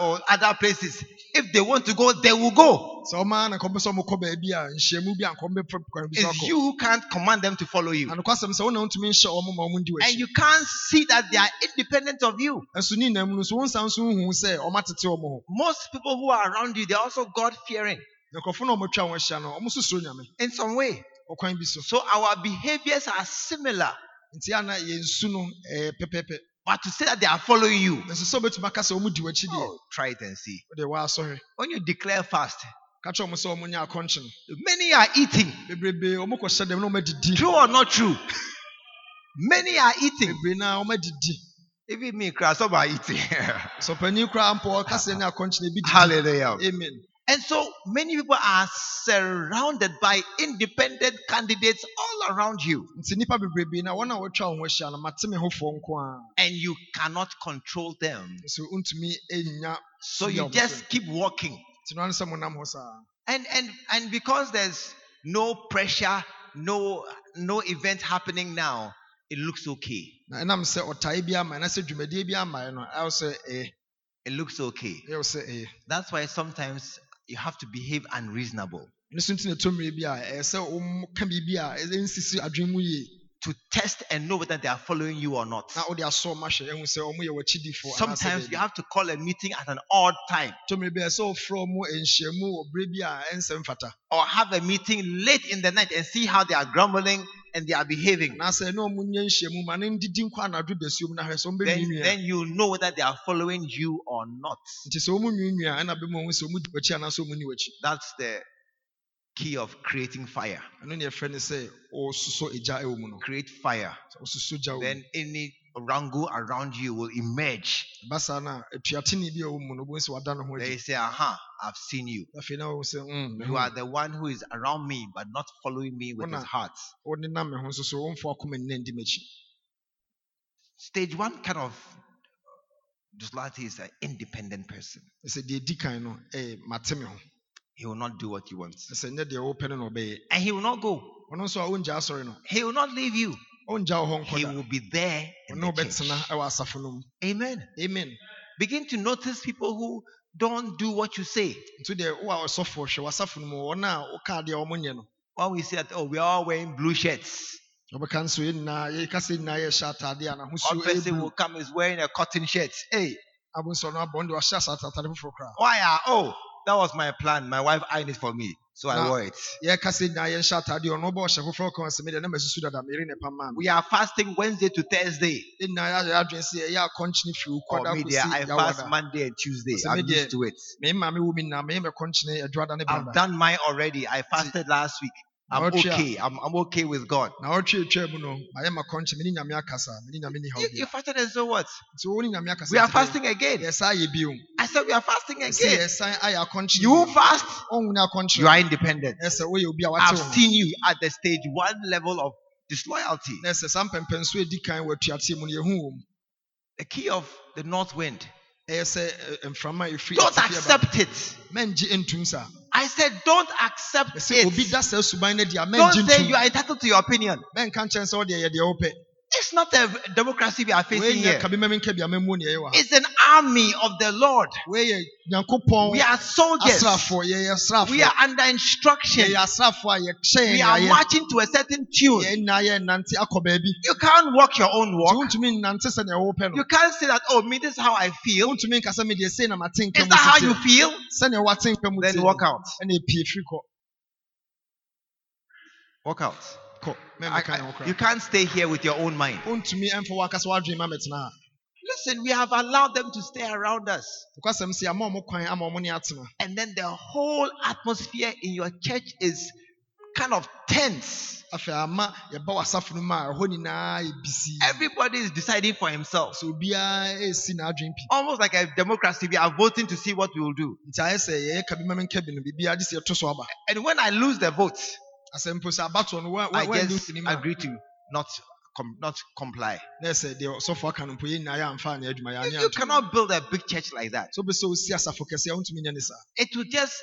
or other places, if they want to go, they will go. sɛ ɔmaa na nkɔmpɛ sɛ ɔmokɔ baabi a nhyiamu bi a nkɔmpɛ kwan bi so It's you who can't command them to follow you. na nokwasɛm sɛ wona wontumi nhyɛ ɔmo ma ɔmo ndi And you can't see that they are independent of you. ɛnso ne nyinaa mu no so wo nsa nso wohu sɛ ɔmatete ɔmo ho Most people who are around you, they're also God fearing na nkurɔfo no a ɔmotwa ho ahyia no ɔmo nso suro nyame in some way. Ɔkwan bi so So our behaviors are similar. nti ana yɛnsu no ɛyɛ pɛpɛɛpɛ But to say that they are following you, nso sɛ wobɛtumi aka sɛ ɔmo di w'akyi deɛ oh, try it and see. When you declare fast, ka kyerɛ ɔmo sɛ ɔmo nyɛ many are eating. bebrebe ɔmo kɔhyɛ dɛm na ɔmo adidi True or not true? Many are eating. bebree na ɔmo adidi Even me, some are eating. sɔpanin koraa mpo ɔkasa ne akɔnkye ebi didi Hallelujah. amen And so many people are surrounded by independent candidates all around you, nti nipa bebrebe na wɔn a wɔatwa wɔn ho ahyia no mate me ho fɔ nko a and you cannot control them. nso ntumi enya So you just keep walking. nti no ano sɛ mo nam hɔ saa And and and because there's no pressure, no no event happening now, it looks okay. na ɛnam sɛ ɔtae bi ama na sɛ dwumadie bi ama no ɛwɔ sɛ ɛyɛ It looks okay. ɛyɛ eh. That's why sometimes you have to behave unreasonable. Ne so nti na ɛtɔ mmiri bi a ɛyɛ sɛ wɔn ka biribi a ɛnsisi eh, adwene mu yie to test and know whether they are following you or not. na wɔde asɔ ɔmo ahyɛ ɛhu sɛ ɔmo yɛ wɔkyidifoɔ Sometimes you have to call a meeting at an odd time. Tɔ mmiri bi a ɛsɛ ɔfrɛ ɔmo nhyiamu wɔ bere bi a ɛnsɛ eh, mfata. Or have a meeting late in the night and see how they are grumbling and they are behaving. anaasɛ ne ɔmo nyɛ nhyiamu ma ne ndidi nkɔ anadwo dasuo mu na hwɛ sɛ ɔmo bɛ Then, then you know whether they are following you or not. nti sɛ ɔmo nwiinwia ɛna bɛma ɔmo sɛ ɔmo di w'akyi anaasɛ ɔmo ni w'akyi That's the key of creating fire. ɛno ne yɛfrɛ ne sɛ ɔsosɔ egya ɛwɔ mu no Create fire. Sɛ ɔsosɔ gya Then any around you will emerge. ɛba saa a atuatene bi a ɛwɔ mu no wobɛhu sɛ wada ne They say, Aha, I've seen you. afei na wɔhu mm, You are the one who is around me, but not following me with his heart. wode nam me ho nso so wɔmfa akoma nna ndi m'akyi Stage one kind of disloyalty is an independent person. ɛsɛ deɛ di kan no ɛyɛ mate me ho He will not do what you want. ɛsɛ nyɛ deɛ wopɛ no And he will not go. ɔno nso a ɔngya asɔre no He will not leave you. Ɔngya wo hɔ He will be there. In the church. wobɛtena ɛwɔ asafo no mu Amen. amen Begin to notice people who don't do what you say. nti deɛ wo a ɔsɔfoɔ hwɛ w'asafo no mu wɔn a wokaa deɛ ɔmo nyɛ we say that, oh, we are all wearing blue shirts. ɔbɛka nso yɛ nyinaa yɛka sɛ nyinaa yɛhyɛ atadeɛ a One person will come is wearing a cotton shirt. Hey, abo nso ɔno abɔ no deɛ ɔhyɛ asa atade foforɔ koraa why? Ah, oh, that was my plan. My wife ironed it for me, so I wore it. yɛka sɛ nyinaa yɛnhyɛ atadeɛ ɔno ɔbɔ ɔhyɛ foforɔ kan sɛ medeɛ na masusu dada meyere ne pam maa me We are fasting Wednesday to Thursday. yɛn nyinaa yɛayɛ adwene sɛ ɛyɛ akɔnkyene firi wo oh, Or kɔda me, there, I fast Monday and Tuesday. I'm used to it. me maame wo mi nyinaa meyɛ mɛkɔnkyene adwoada ne I've done mine already. I fasted last week. I'm okay. I'm, I'm okay with God. na ɔtwe atwa mu no mayɛ makɔnkye mene nyame akasa mene nyame ni haw You, you fasted and so what? nti wo ne nyame We are fasting again. yɛsan ayɛ bio I said we are fasting again. yɛsan ayɛ akɔnkye You fast, akɔnkye you are independent. ɛsɛ woyɛ obi a wate I've seen you at the stage one level of disloyalty. na ɛsɛ saa mpɛmpɛnso a ɛdi kan wɔ atuateɛ mu no yɛhu wɔ The key of the north wind. ɛ, mframa a Don't accept it. Mɛngye ntum saa I said, don't accept it. da saa suban no adi a Don't say you are entitled to your opinion. Mɛnka nkyɛn sɛ wodeɛ yɛ deɛ wopɛ It's not a democracy we are facing here. kabi mɛmi nka bi a mɛmmuo ne ɛyɛ wɔ ha It's an army of the Lord. We are soldiers. asraafoɔ yɛyɛ asraafoɔ We are under instruction. yɛyɛ asraafoɔ a yɛhyɛ We are marching to a certain tune. yɛn nyinaa yɛ nante akɔ baabi You can't walk your own walk. wontumi nnante sɛnea wopɛ no You can't say that, oh, me, this is how I feel. wontumi nka sɛ medeɛ sei na mate nka Is that how you feel? sɛnea wate nka mu Then walk out. ɛna ɛpie firi kɔ Walk out. I- I- you can't stay here with your own mind. wontumi ɛmfa wakasa wadwene ma mɛtena ha Listen, we have allowed them to stay around us. nokwasɛm sɛ ama ɔmo kwan ama ɔmo ne atena And then the whole atmosphere in your church is kind of tense. afei ama yɛba w'asafo no mu a ɛhɔ nyinaa yɛ bisi Everybody is deciding for himself. sɛ obiara ɛsi n'adwene pi Almost like a democracy. We are voting to see what we will do. nti ayɛ sɛ yɛyɛ ka bi ma menka bi no biribiara gye sɛ yɛto so aba And when I lose the vote, asɛ mpo sɛ abatoɔ no wa- wa- I wanni just mfonim a agree to not com- not comply. na ɔsɔfo aka no mpo yɛ nyinaa yɛ amfa ne adwuma You, yɛane you cannot build a big church like that. sɛ wobɛsɛ osi asafo kɛseɛ wontumi nyɛ ne saa It will just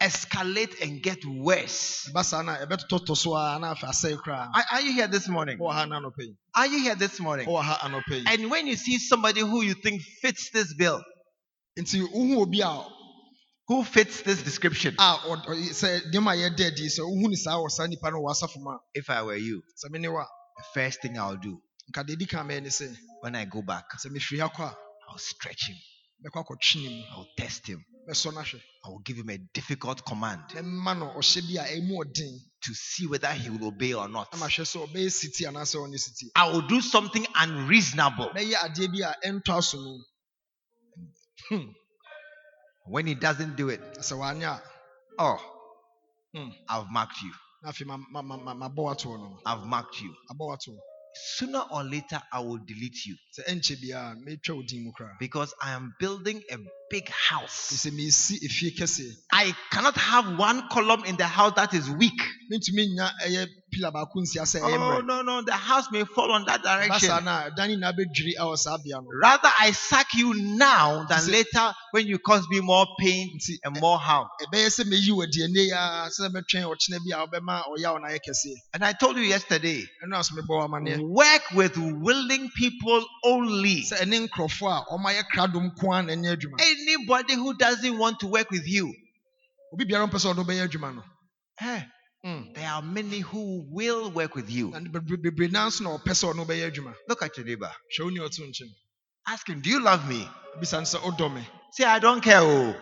escalate and get worse. ɛba saa na ɛbɛtotɔtɔ so na afei asɛe koraa Are, are you here this morning? na yi Are you here this morning? wowɔ ha anɔpa yi And when you see somebody who you think fits this bill, nti wohu obi a who fits this description? Ah, eh, a ɔd- ɔy- a yɛda adi sɛ wohu ne saa wɔ saa nipa no wɔ asafo mu a. If I were you, sɛ mene wa the first thing I'll do nka deɛ ɛdi kan mɛyɛ ne sɛ when I go back, sɛ mefiri ha kɔ a I'll stretch him, mɛkɔ akɔtwe ne mu. I'll test him, mɛsɔ no ahwɛ I will give him a difficult command mɛma no ɔhyɛ bi a ɛmu ɔden. to see whether he will obey or not. na mahwɛ sɛ ɔbɛyɛ siti anaasɛ ɔnyɛ siti. I will do something unreasonable. When he doesn't do it, na sɛ wanyɛ oh, Hmm. I've marked you. I've marked you. Sooner or later, I will delete you sɛ ɛnkyɛ biara mɛtwa wo din mu koraa because I am building a big house. sɛ mesi efie kɛseɛ I cannot have one column in the house that is weak. Mentumi nya ɛyɛ pila baako nsia sɛ ɛyɛ Oh, no, no, the house may fall on that basa direction. no a dan nyinaa bɛdwiri awɔ saa bea no Rather, I sack you now than it- later when you cause me more pain nti and more harm. ɛbɛyɛ sɛ meyi wɔ deɛ a sɛ mɛtwɛn ɔkyena bi a wobɛma ɔyaw no ayɛ kɛseɛ And I told you yesterday ɛno a so mebɔ wo work with willing people only. sɛ ɛne nkurɔfoɔ a ɔmayɛ kradom ko a na ɛnyɛ adwuma Anybody who doesn't want to work with you, obi biara mpɛ sɛ ɔde wobɛyɛ adwuma no eh, Mm. there are many who will work with you. na bebre- bebree naa nso na ɔpɛ sɛ ɔne wobɛyɛ adwuma Look at your neighbor. hwɛ wo ne ɔto Ask him, Do you love me? bisa no sɛ wodɔ Say, I don't care. Oh.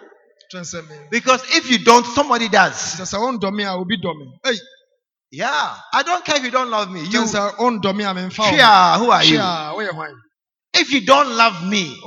me Because if you don't, somebody does. sɛ sɛ wondɔ me a obi dɔ me ei Yeah. I don't care if you don't love me. You, twɛn sɛ wondɔ me a memfa wo who are you? Chia, woyɛ hwan If you don't love me,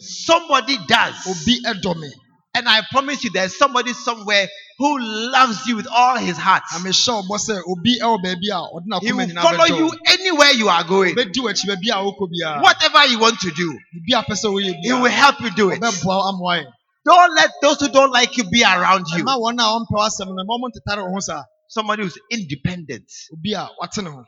somebody does. obi ɛdɔ me And I promise you, there's somebody somewhere who loves you with all his heart. na mehyɛ ɔbɔ sɛ obi ɛwɔ baabi a ɔde He will follow you anywhere you are going. bɛdi w'akyi baabi a wokɔ biara Whatever you want to do, biribi a pɛ sɛ woyɛ he will help you do it. ɔbɛboa wo ama woayɛ Don't let those who don't like you be around you. ɛma wɔn a ɔmpɛ w'asɛm no ma ɔmo ntetare wo ho Somebody who's independent. obi a wate ne ho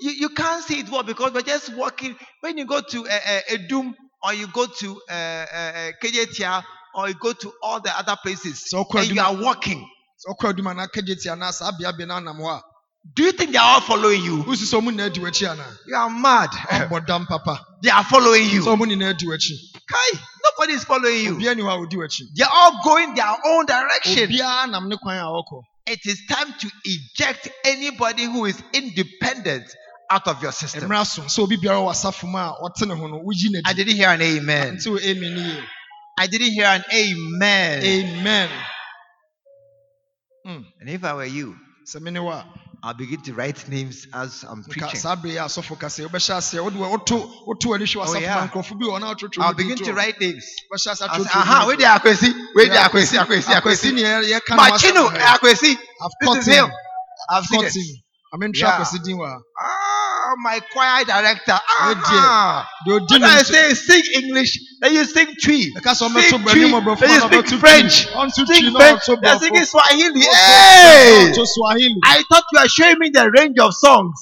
You, you can't see it well because we're just walking. When you go to a uh, Adum or you go to uh, uh, uh, Kejetia or you go to all the other places ɔkɔ and you are walking, sɛ ɔkɔ adwuma na akagye tia na saa beabea no anam hɔ a do you think they are all following you? wosi sɛ ɔmo nyinaa di w'akyi anaa You are mad. Oh, papa they are following you. ɔmo nyinaa di w'akyi Kai, nobody is following you. obiara ni hɔ a odi w'akyi They are all going their own direction. obiara nam ne kwan a ɔkɔ It is time to eject anybody who is independent out of your system. mmerɛ so sɛ obi biara wɔ asafo mu a ɔte ne ho no woyi I didn't hear an amen. Nti wo amen ne yie I didn't hear an amen. amen Mm, And if I were you, sɛ me ne wo a I'll begin to write names as I'm preaching. saa bere yi a asɔfo kasa yi wobɛhyɛ aseɛ wode woto woto w'ani hwɛ Oh, yeah. ma nkurɔfo bi wɔ hɔ na wotwotwo I'll begin to write names. wobɛhyɛ ase I'll say, atwotwo aha, where they are Kwesi, where they are Kwesi, Akwesi, akwasi Akwesi. ne yɛ- yɛka no ho Machino. Akwesi. I've caught him. I've seen Caught him. amentra Yeah. Akwasi din wɔ ha Ah, my choir director. Oh. Ah, when I say sing English, then you sing sɛ Sing Twi, then you speak French. Sing French. They're singing Swahili. Hey! I thought you were showing me the range of songs.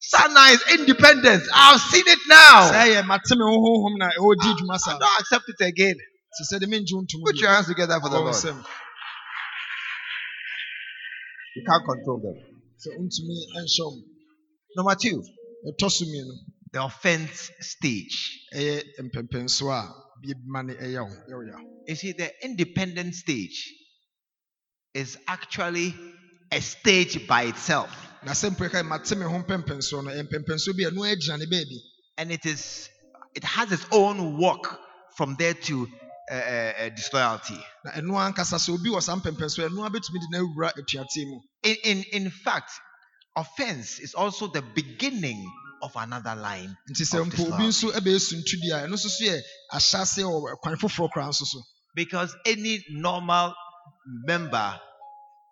Sana is independent. I've seen it now. sɛ yɛ mate me ho honhom na ɛwɔ di dwuma I don't accept it again. sɛ sɛ de mengye wo ntom Put your hands together for the Lord. You can't control them. sɛ wontumi nhyɛ wo Number two, ɛtɔ so mmienu the offense stage. ɛyɛ mpɛmpɛnso a biema ne ɛyɛ wo yɛ You see, the independent stage is actually a stage by itself. na sɛ mpo ɛka mate me ho mpɛmpɛnsoɔ no ɛyɛ mpɛmpɛnsoɔ bi a ɛno agyina ne baabi And it is it has its own walk from there to uh, uh, disloyalty. na ɛno ankasa sɛ obi wɔ saa mpɛmpɛnsoɔ ɛno abɛtumi de no awura atuateɛ mu In, in, in fact, offense is also the beginning of another line. nti sɛ mpo obi nso ɛbɛyɛ suntudi a ɛno nso so yɛ ahyɛaseɛ wɔ kwan foforɔ koraa nso so. Because any normal member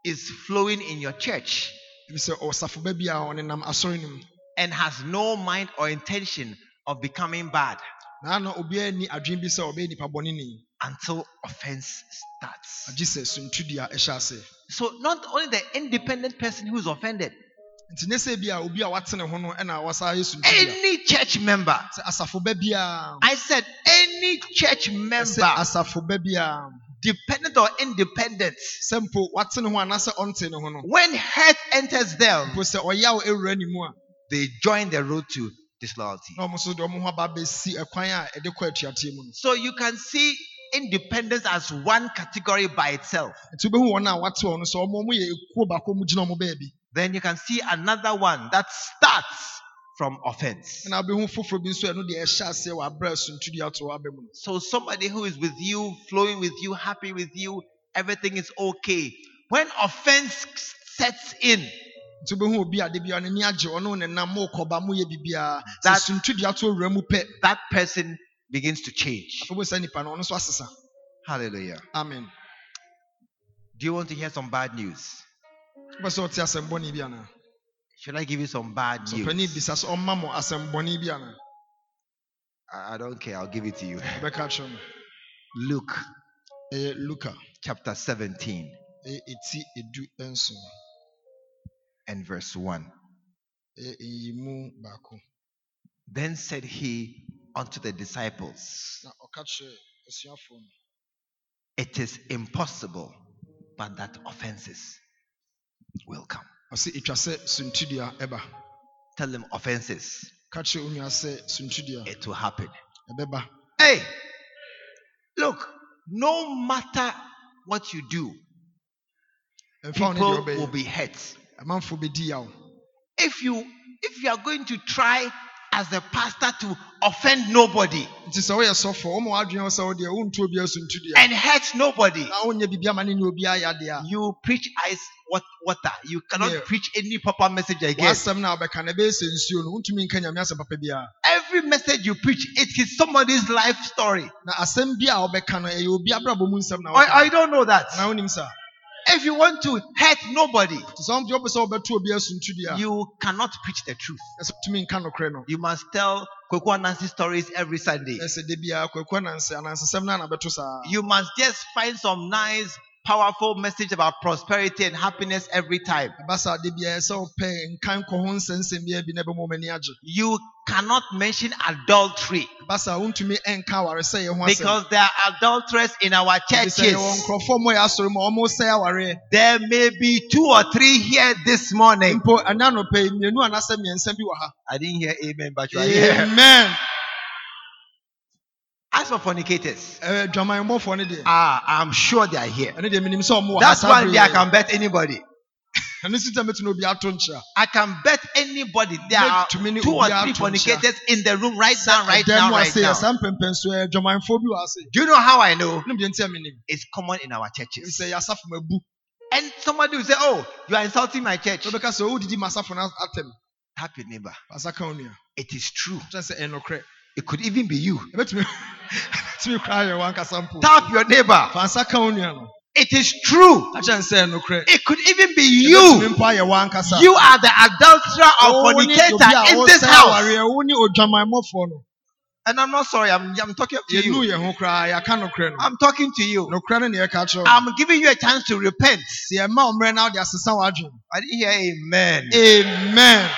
is flowing in your church ɛfi sɛ ɔsafo ba bi a ɔnenam asɔre no mu. and has no mind or intention of becoming bad. Na na obiara nni adwene bi sɛ ɔbɛyɛ nipa bɔne until offense starts. agye sɛ suntudi a ɛhyɛ ase. So, not only the independent person who's offended, nti ne sɛ bi a obi a wate ne ho no ɛna wasa any church member, sɛ asafo ba biara I said, any church sɛ member, asafo ba biara dependent or independent, sɛ mpo wate ne ho anaasɛ ɔnte ne ho no. When hurt enters them, mpo sɛ ɔyaw awura ne mu a they join the road to disloyalty. na ɔmo nso de ɔmo ho aba abɛsi ɛkwan a ɛde kɔ atuateɛ mu no. So, you can see independence as one category by itself. nti wobɛhu wɔn a wate wɔn no sɛ ɔmo ɔmo yɛ ekuo baako mu gyina ɔmo baabi Then you can see another one that starts from offense. ɛna wobɛhu foforɔ bi nso a ɛno deɛ ɛhyɛ aseɛ wɔ abrɛ suntudi ato aba mu no So somebody who is with you, flowing with you, happy with you, everything is okay. When offense sets in, nti wobɛhu obi a de bia n'ani agye ɔno ne nam mo kɔba mo yɛ That- suntudi ato wura mu pɛ that person begins to change. afei bo sɛ nipa no ɔno nso asesa Hallelujah. amen Do you want to hear some bad news? Should I give you some bad news? bisa sɛ ɔmma mo asɛm bɔne bi anaa I don't care. I'll give it to you. Luke chapter 17 ɛyɛ eti edu nson and verse 1. ɛyɛ nyimu baako Then said he unto the disciples, na ɔka kyerɛ asuafoɔ no It is impossible, but that offenses will come. ɔsɛ etwa sɛ suntudua ɛba Tell them offenses, ka kyerɛ onua sɛ suntudua it will happen. Hey, look, no matter what you do, ɛmfa wo ne people will be hurt. If you if you are going to try as a pastor to offend nobody nti sɛ woyɛ sɔfo ɔma w'adwene wo sɛ wodeɛ wontu obi asuntudua and hurt nobody, na wonyɛ biribi ama ne ne obi ayɛ ade a you preach ice water. You cannot Yeah. preach any proper message again. w'asɛm no a wobɛka no ɛbɛyɛ sɛ nsuo no wontumi nka nyame asɛm papa biara Every message you preach, it is somebody's life story. na asɛm bi a wobɛka obi abrabɔ mu nsɛm na I, I don't know that. Na wonim sa If you want to hurt nobody, nti sɛ wopɛ sɛ wobɛto obi asuntudua you cannot preach the truth. ɛsɛ tumi nka nokorɛ no You must tell Kweku Ananse stories every Sunday. ɛsɛ da biara kwaku ananse anansesɛm no anabɛto saa You must just find some nice, powerful message about prosperity and happiness every time. ɛba saa da biara sɛ wopɛ nkan kɔ ho nsɛnsɛm biara bi na ɛbɛma ɔmani agye You cannot mention adultery ɛba saa wontumi ɛnka awaresɛeɛ ho asɛm because there are adulterers in our churches. nkurɔfoɔ mmɔ yɛ asɔre mu a ɔmo sɛe awareɛ There may be two or three here this morning. mpo ɛna anɔpɛ yi, mmienu anaasɛ mmiɛnsa bi wɔ ha I didn't hear amen, but you are here. amen As for fornicators, ɛɛ dwamanbɔfoɔ no deɛ ah, I'm sure they are here. ɛno deɛ menim sɛ ɔmo wɔ ha That's why I can bet anybody. ɛno si sɛ mɛtumi na obi ato nkyerɛ I can bet anybody there are two or three fornicators in the room right now, right now, right now. saa mpɛmpɛnso ɛ dwamanfoɔ bi wɔ ase Do you know how I know? wonim deɛ nti a menim It's common in our churches. sɛ yɛasafo mabu And somebody will say, Oh, you are insulting my church. wobɛka sɛ wodidi ma asafo no Tap your neighbor. asa ka wo nua It is true. Kyerɛ sɛ ɛnokorɛ It could even be you. ɛbɛtumi ɛbɛtumi koraa yɛ wankasa mpo Tap your neighbor. fa nsa ka wo nua no It is true. akyerɛ n sɛ ɛnokorɛ It could even be you. mpo ayɛ wankasa You are the adulterer or Wo ne obi a fornicator in this house. awareɛ, wo ne odwamanmmɔfoɔ no And I'm not sorry, I'm, I'm talking to you. yɛn ho koraa yɛaka nokorɛ no I'm talking to you. nokorɛ no ne yɛka kyerɛ wo I'm giving you a chance to repent. sɛ yɛma wo mmerɛ na wode asesa w'adwene I didn't hear amen. amen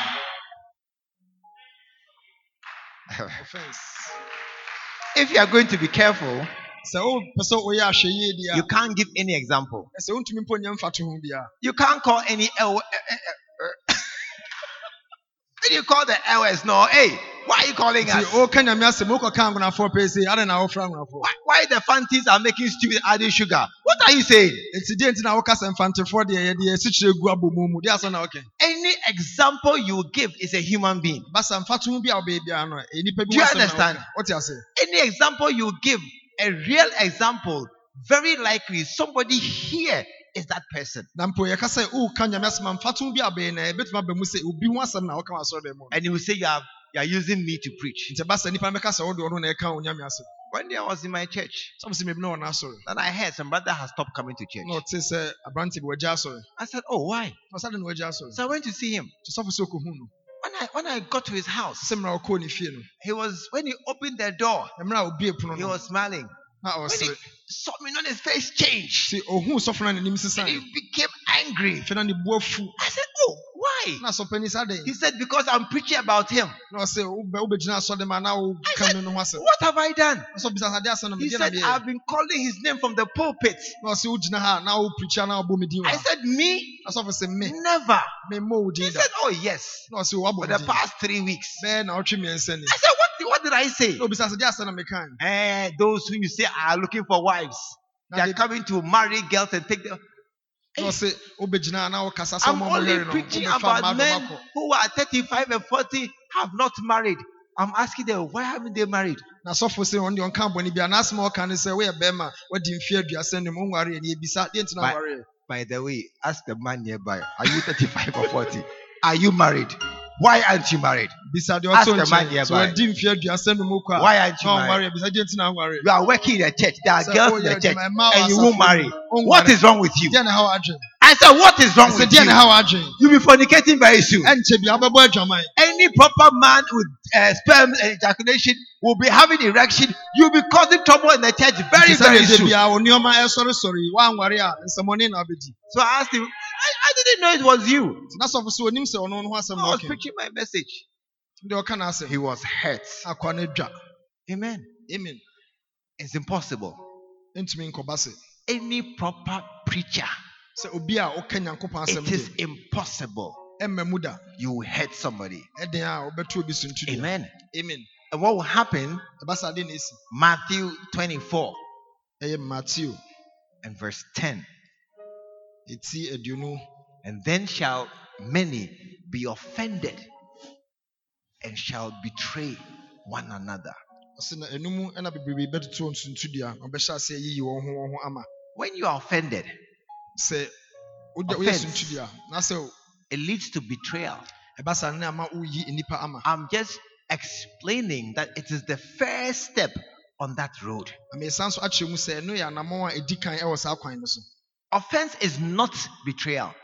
Offense. if you are going to be careful, sɛ wopɛ sɛ woyɛ ahwɛ yie deɛ you can't give any example. ɛsɛ wontumi mpo nyɛ mfato ho biara You can't call any L. eh, When you call the LS, no, hey, why are you calling us? woka nyame asɛm wokɔka angonafoɔ pɛi sɛ adɛn na wofra angonafoɔ Why, why the Fantis are making stupid adding sugar? What are you saying? nti deɛ nti na woka sɛ mfantefoɔ deɛ yɛde asikyerɛ gu abɔ mu mu deɛ asɛ na woka Any example you give is a human being. basa mfato ho bi a wobɛyɛ biara no ɛyɛ nnipa bi Do you ho asɛm na understand? woka. wote ase Any example you give, a real example, very likely somebody here is that person. na mpo yɛka sɛ woka nyame asɛm a mfato ho bi a bɛyɛ na ɛbɛtumi aba mu sɛ obi ho asɛm na woka wɔ asɔre mu And he will say you are, you are using me to preach. nti basa nnipa no bɛka sɛ wode ɔno na ɛka wo nyame One day I was in my church sɛ mo sɛ mebi na wɔ n'asɔre and I heard some brother has stopped coming to church. ɔte sɛ aberante bi I said, Oh, why? na ɔsa de na wagya asɔre So I went to see him. nti sɔfo sɛ ɔkɔhu no When I when I got to his house, sɛ mmara ɔkɔɔ ne fie no he was when he opened the door, mmerɛ a obie he was smiling. When he saw me on his face changed. nti ɔhuu sɔfo no a n'anim And he became angry. fɛ na ne bu afu I said, Oh, why? na asɔpani sa dɛn He said, Because I'm preaching about him. na ɔsɛ wobɛ- wobɛgyina asɔre ma na woka me no ho asɛm What have I done? na sɛ bisa sade asɛm He said, I've been calling his name from the pulpit. na ɔsɛ wogyina ha na woprikya na wobɔ me din I said, Me? Never. He said, Oh, yes. For the past three weeks. bɛɛ na ɔtwe mmiɛnsa ni I said, What, what did I say? na na Eh, those who you say are looking for wives, they na are coming to marry girls and take them. na na wokasa sɛ I'm only preaching about men who are 35 and 40 have not married. I'm asking them, why haven't they married? na sɔfo sɛ ɔno deɛ ɔnka bɔne bia n'asɛm a ɔka ne sɛ woyɛ bɛrima wadi mfe aduasa nim wonware ani ebisa deɛ nti na But- ware By the way, ask the man nearby, are you 35 or 40? Are you married? Why aren't you married? bisa deɛ Ask ɔtɔ the man nkyɛn sɛ nearby. wadi mfe aduasa nim kɔ a Why aren't you na married? ɔnware bisa deɛ nti na ware You are working in a church. There are Sɛ girls in woyɛ the church, adwuma, mmaa wɔ and you won't asafo marry. mu, wonware. What is wrong with you? deɛ na ha wadwen I said, what is wrong sɛ with deɛ na you? ha wadwen You'll be fornicating very soon. ɛnkyɛ bia wobɛbɔ adwaman Any proper man with uh, sperm ejaculation will be having erection. You'll be causing trouble in the church very, Nti sɛ very deɛ soon. bia wo nneɔma ɛsɔresɔre woanware a nsɛmmɔne na wobɛdi So I asked him, I, I didn't know it was you. nti na sɔfo sɛ onim sɛ ɔno no ho asɛm I was preaching my message. deɛ ɔka no asɛm He was hurt. akwa no dwa Amen. amen It's impossible. ntumi nkɔba se Any proper preacher, sɛ obi a ɔka nyankopɔn asɛm it is impossible. ɛmma mu da You will hurt somebody. ɛden a wobɛto obi so nto dua Amen. amen And what will happen? ɛba saa de na ɛsi Matthew 24 Matthew. and verse 10. Ɛti aduonu And then shall many be offended and shall betray one another. ɔse na ɛnum ɛna bebrebe bɛtoto wɔn so nto dua na ɔbɛhyɛ ase ayiyi wɔn ho wɔn ho ama When you are offended, Offense. nto dua na sɛ it leads to betrayal. ɛba saa ne ama woyi nnipa ama I'm just explaining that it is the first step on that road. Na mesan so akyerɛ mu sɛ ɛno yɛ anammɔn a ɛdi kan ɛwɔ saa kwan no so Offense is not betrayal,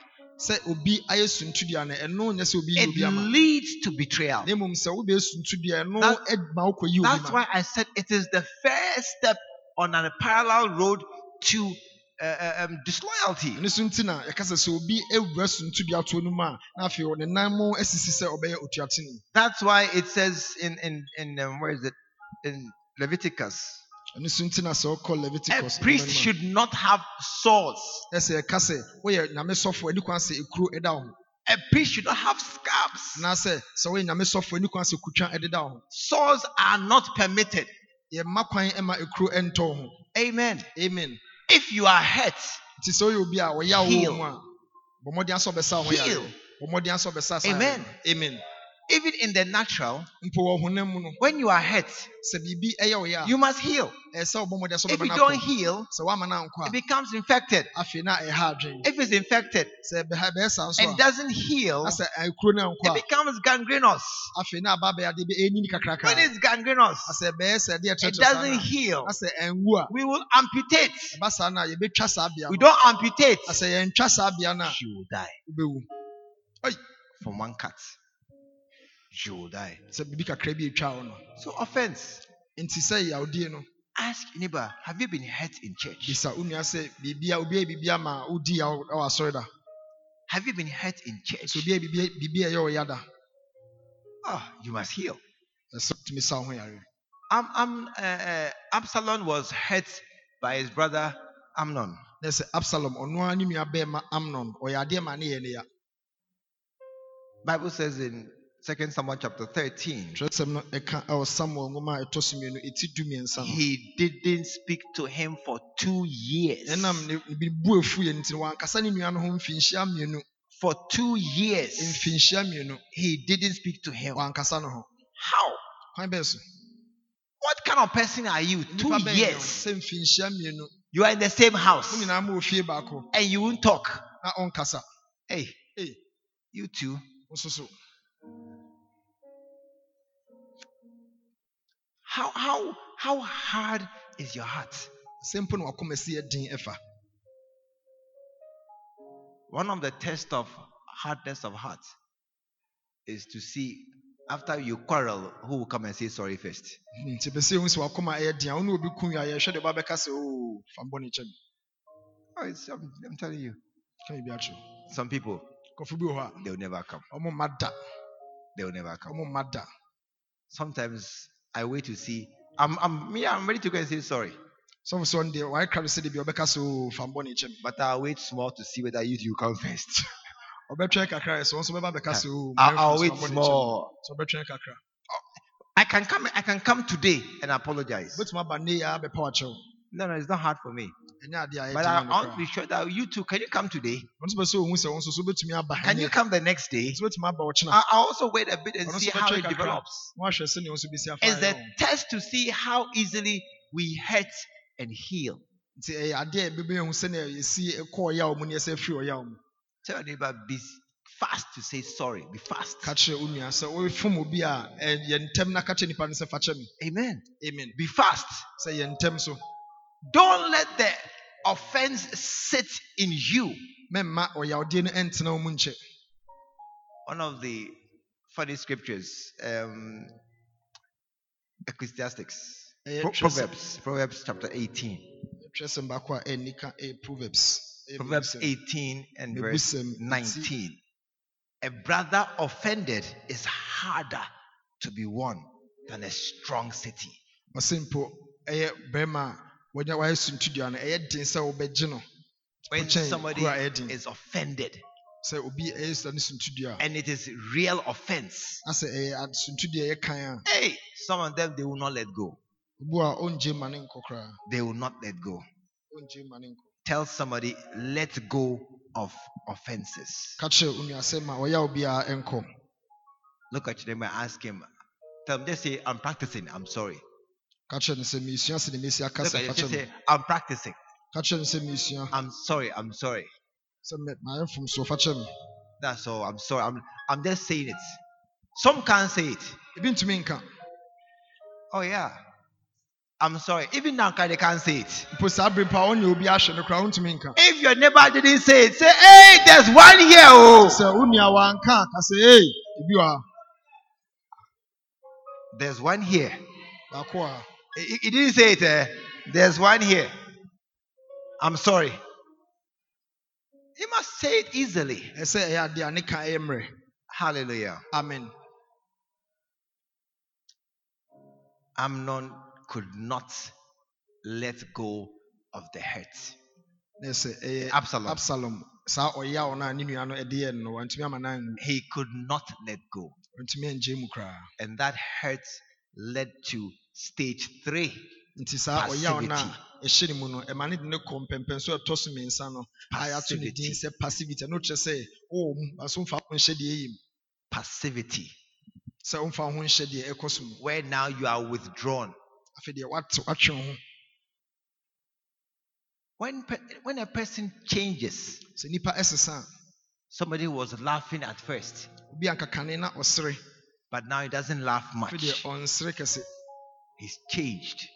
sɛ obi ayɛ so nto dua no ɛno nyɛ sɛ obi yi it leads to betrayal. na mmom sɛ wobɛyɛ so nto dua ɛno That- ɛma wokɔyi obi That's why I said it is the first step on a parallel road to uh, uh, um, disloyalty. ɛno so nti na yɛka sɛ sɛ obi awura so nto dua toɔ no mu a na afei ɔne nan mo asisi sɛ ɔbɛyɛ otuateni That's why it says in in in um, where is it? In Leviticus, ɛno so nti na sɛ ɔkɔ a priest nwoma no mu should not have swords. a, ɛsɛ ɛka sɛ woyɛ nyame sɔfo ani kwan sɛ ekuro ɛda wo ho A priest should not have scabs. anaasɛ sɛ woyɛ nyame sɔfo ani kwan sɛ kutwa ɛdeda wo ho Swords are not permitted. yɛmma kwan ma ekuro ɛntɔ wo ho Amen. amen If you are hurt, nti sɛ woyɛ obi a wɔyɛ Heal. wo mu a bɔ mmɔden asɛ ɔbɛsa wo ho Heal. yare bɔ mmɔden asɛ ɔbɛsa saa Amen. amen even in the natural, mpo wɔ honam mu no when you are hurt, sɛ biribi ɛyɛ wo you must heal. ɛsɛ sɛ ɔbɔ mmɔden asɛ If you don't heal, it becomes infected. afei na ɛha If it's infected sɛ ɛbɛha bɛyɛ saa nso and doesn't heal, na sɛ ekuro no ankɔ it becomes gangrenous. afei na aba bɛyɛ ade bi ɛnyini When it's gangrenous, na sɛ ɛbɛyɛ sɛ it doesn't heal. a na sɛ ɛnwu a We will amputate. ɛba saa no a yɛbɛtwa saa bea We don't amputate. na sɛ yɛntwa saa bea no a She will die from one cut. She will die. sɛ biribi kakra bi ɛtwa wo no So offense. nti sɛ yawdie Ask your neighbor, have you been hurt in church? bisa wo nua sɛ biribia obi ayɛ biribi ama wodi yaw wɔ asɔre da Have you been hurt in church? sɛ obi ayɛ biribi biribi a ɛyɛ wo yada Ah, you must heal. ɛsɛ tumi sa wo ho yare Am, Am, uh, uh, Absalom was hurt by his brother Amnon. absalom ɔno ara ne amnon ɔyɛ adeɛ ma ne yɛ ne ya Bible says in 2 Samuel chapter 13, twerɛsɛm no ɛka ɛwɔ samuel eh, oh, nwoma a ɛtɔ so mmienu ɛti du mmiɛnsa no he didn't speak to him for two years. Eh, ɛnam ne ne bi bu efu yɛ no nti no wankasa ne nua no ho mfinhyia mmienu For two years, he didn't speak to him. wankasa no ho How? kwan bɛɛ so What kind of person are you? Two Nnipa bɛn ne wo? years. sɛ mfinhyia mmienu You are in the same house mo nyinaa ma wɔ fie baako and you won't talk. Hey, Hey. you too. How how how hard is your heart? sɛ mpo na wakoma si yɛ den ɛfa One of the tests of hardness of heart is to see after you quarrel who will come and say sorry first. Nti pɛ sɛ ehu sɛ wakoma ɛyɛ den a wo ne obi ku a yɛhwɛ de ɔba bɛka sɛ oo fa mbɔ ne kyɛm Oh, it's, I'm, I'm telling you, ka biribi akyerɛ some people kɔfo bi wɔ hɔ they'll never come. a ɔmo mma da They'll never come. ɔmo mma da Sometimes I wait to see. I'm I'm me. I'm ready to go and say sorry, ɔno deɛ wayɛ kra sɛ de bi ɔbɛka sɛ oo fa mbɔ but I'll wait small to see whether you you come first. ɔbɛtwɛn kakra nso bɛba bɛka sɛ oo I'll, wait so fa mbɔ ne kyɛm. small. sɛ ɔbɛtwɛn kakra I can come. I can come today and apologize. aba nne yɛ abɛpa wakyɛw No, no, it's not hard for me. ɛnyɛ adeɛ a But I want to be sure that you too. Can you come today? ɔno nso pɛ sɛ ɔhu sɛ wo nso so wobɛtumi aba Can you come the next day? nso wobɛtumi aba ɔkyena I- also wait a bit and see how it develops. na wahwɛ sɛnea wo nso bɛsi afa It's a test to see how easily we hurt and heal. nti ɛyɛ adeɛ a ɛbɛbɛ hu sɛnea yɛsi kɔ ɔyaw mu ne yɛsɛ firi Tell your neighbor, be fast to say sorry. Be fast. ka kyerɛ wo nua sɛ wofom obi a ɛ, yɛ ntɛm na ka kyerɛ nipa no sɛ fa kyɛ me Amen. amen Be fast. Sɛ yɛ ntɛm so Don't let the offense sit in you. mɛmma ɔyawdeɛ no ɛntena wo mu nkyɛ One of the funny scriptures, um, Ecclesiastics, ɛyɛ Pro- Proverbs, Proverbs chapter 18. twerɛsɛm baako a ɛnni ka proverbs Proverbs 18 and verse 19. A brother offended is harder to be won than a strong city. Ɔse mpo ɛyɛ bɛrima a wɔnya wayɛ suntudua no ɛyɛ den sɛ wobɛgye no When somebody is offended sɛ obi ɛyɛ sɛ ne suntudua and it is real offense, na sɛ ɛyɛ ad- suntudua ɛyɛ kan a hey, some of them they will not let go. obu a ɔngye ma ne nkɔ They will not let go. ɔngye ma ne nkɔ Tell somebody, let go of offenses. ka kyerɛ wo nua sɛ ma ɔyaw biara ɛnkɔ Look at them and ask him. Tell them, just say, I'm practicing. I'm sorry. Say, I'm practicing. ka kyerɛ no sɛ meresua I'm sorry. I'm sorry. sɛ mɛ- mayɛ mfomsoɔ fa kyɛ That's all. I'm sorry. I'm, I'm just saying it. Some can't say it. ebi ntumi nka Oh, yeah. I'm sorry. Even now, they can't say it. mpo saa bere mpa a ɔnyɛ obi ahwɛ no koraa wontumi If your neighbor didn't say it, say, hey, there's one here. Oh, sɛ wo nua wanka a, ka sɛ ei ebi wɔ ha there's one here. He, he didn't say it. eh? There's one here. I'm sorry. He must say it easily. ɛsɛ ɛyɛ adeɛ a ne ka ɛyɛ mmerɛ Hallelujah. amen Amnon could not let go of the hurt. ɛsɛ Absalom. absalom saa ɔyaw no a ne nua no ɛde yɛ no no wantumi ama He could not let go. wantumi angye mu koraa And that hurt led to stage three. Nti saa ɔyaw no Passivity. a ɛhyɛ ne mu no ɛma ne de ne kɔ mpɛmpɛn so a ɛtɔ so mmiɛnsa no a yɛato ne din sɛ passivity. Ɛno kyerɛ sɛ wowɔ mu baso mfa wo nhyɛ deɛ ɛyɛ mu. Passivity, sɛ womfa ho nhyɛ deɛ ɛkɔ so mu. Where now you are withdrawn. afei deɛ woatwe wo ho. When, pe- when a person changes, sɛ nnipa ɛsesa a somebody was laughing at first, obi ankakane na ɔsere. But now he doesn't laugh afei much. deɛ ɔnsere kɛse He's changed.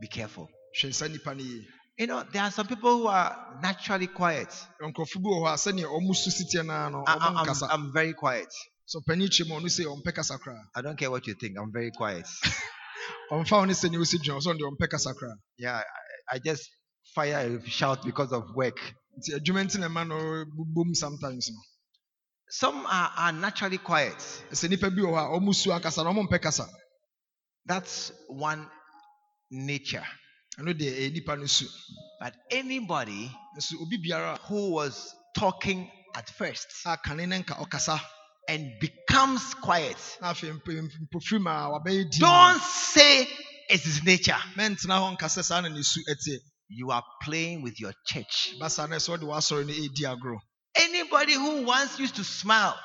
Be careful. hwɛ saa nnipa no yie You know, there are some people who are naturally quiet. nkurɔfo bi wɔ hɔ a sɛnea ɔmo su siteɛ no ara no I, ɔmo am I'm very quiet. sɛ ɔpani kyerɛ mu a ɔno sɛ ɔmpɛ kasa koraa I don't care what you think. I'm very quiet. ɔmfa wo ne sɛnea wosi dwuma ɔsɛ ɔno deɛ ɔmpɛ kasa koraa yeah, I, I just fire shout because of work. nti adwuma nti na ɛma no bobom sometimes Some are, are naturally quiet. That's one nature. ɛno deɛ ɛyɛ nnipa no su But anybody nso obi biara who was talking at first a kane ne nka ɔkasa and becomes quiet, don't say it's his nature. mɛntena hɔ nka sɛ saa na ne su ɛteɛ You are playing with your church. basa na ɛsɛ ɔde w'asɔre no ɛredi agorɔ Anybody who once used to smile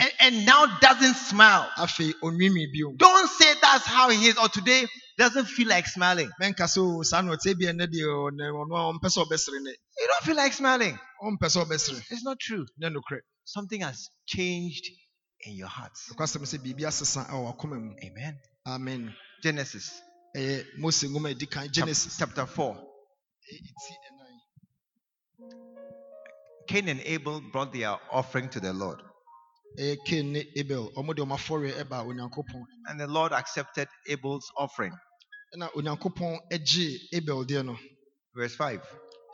and, and now doesn't smile, afei onwiinwii bio don't say that's how he is or today doesn't feel like smiling. mɛnka sɛ o saa na ɔte bi ɛnɛ deɛ ɔnɛ ɔno a ɔmpɛ sɛ ɔbɛsere ne You don't feel like smiling. ɔmpɛ sɛ ɔbɛsere It's not true. Something has changed in your hearts. nokwasɛm sɛ biribi asesa ɛwɔ wakoma mu Amen. amen Genesis ɛyɛ mose nwoma a ɛdi kan chap- genesis chapter 4. Ɛyɛ ti ɛnan. Cain and Abel brought their offering to the Lord, ɛyɛ cain ne abel ɔmo de ɔmo afɔre ɛba onyankopɔn and the Lord accepted Abel's offering. ɛna onyankopɔn ɛgye abel deɛ no Verse 5.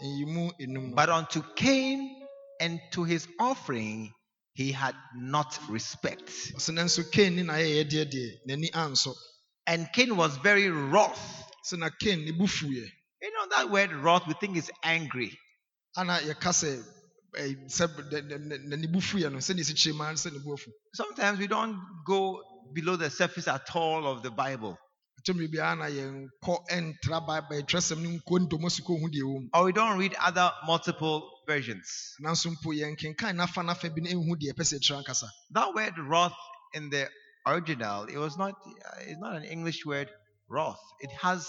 ɛyi mu enum no But unto Cain and to his offering he had not respect. ɔsɛ nanso cain ne n'ayɛyɛ deɛ deɛ n'ani And Cain was very wroth. sɛ na cain ne bu You know that word wroth, we think is angry. Ana yɛka sɛ eh, sɛ d- d- n- n'ani bu fuiɛ no sɛdeɛ ɛsi kyerɛ mu ara sɛ ne bu afu Sometimes we don't go below the surface at all of the Bible, kyɛmmere biara na yɛnkɔ ɛntra bible twerɛsɛm no nkɔ ntɔmmɔ so kɔhu deɛ ɛwɔ mu or we don't read other multiple versions. nanso mpo yɛnkenkan nafa nafa bi no ɛnhu deɛ ɛpɛ sɛ ɛkyerɛ ankasa That word wrath in the original, it was not, uh, it's not an English word, wrath. It has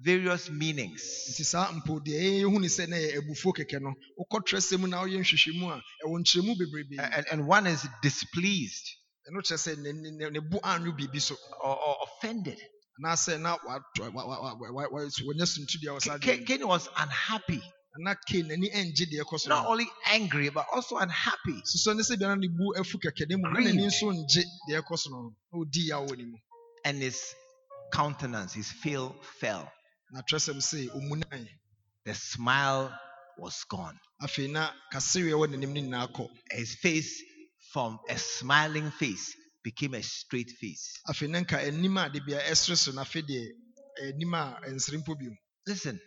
various meanings. nti saa mpo deɛ yɛhu ne sɛ na yɛ abufuo kɛkɛ no wokɔ twerɛsɛm na woyɛ nhwehwɛmu a ɛwɔ nkyerɛmu bebrebe And, and one is displeased ɛno kyerɛ sɛ ne- ne ne- bo anwe biribi so or, or offended. anaasɛ na wa- wa- wa- wa- wa- wɔnyɛ sontudi a Ca- wɔsa Ca- Cain was unhappy, na Cain n'ani ɛngye deɛ ɛkɔ so not only angry, but also unhappy. susɔ ne sɛ biara ne bu afu kɛkɛ ne mu na n'ani nso ngye deɛ ɛkɔ so no na ɔdi yaw wɔ ne mu And his countenance, his feel fell. Na twerɛsɛm sɛ ɔmunae The smile was gone. afei na kasereɛ wɔ n'anim no nyinaa kɔ His face, from a smiling face, became a straight face. afei na nka anim a de bia ɛsere so na afei deɛ anim a ɛnsere mpo bio Listen,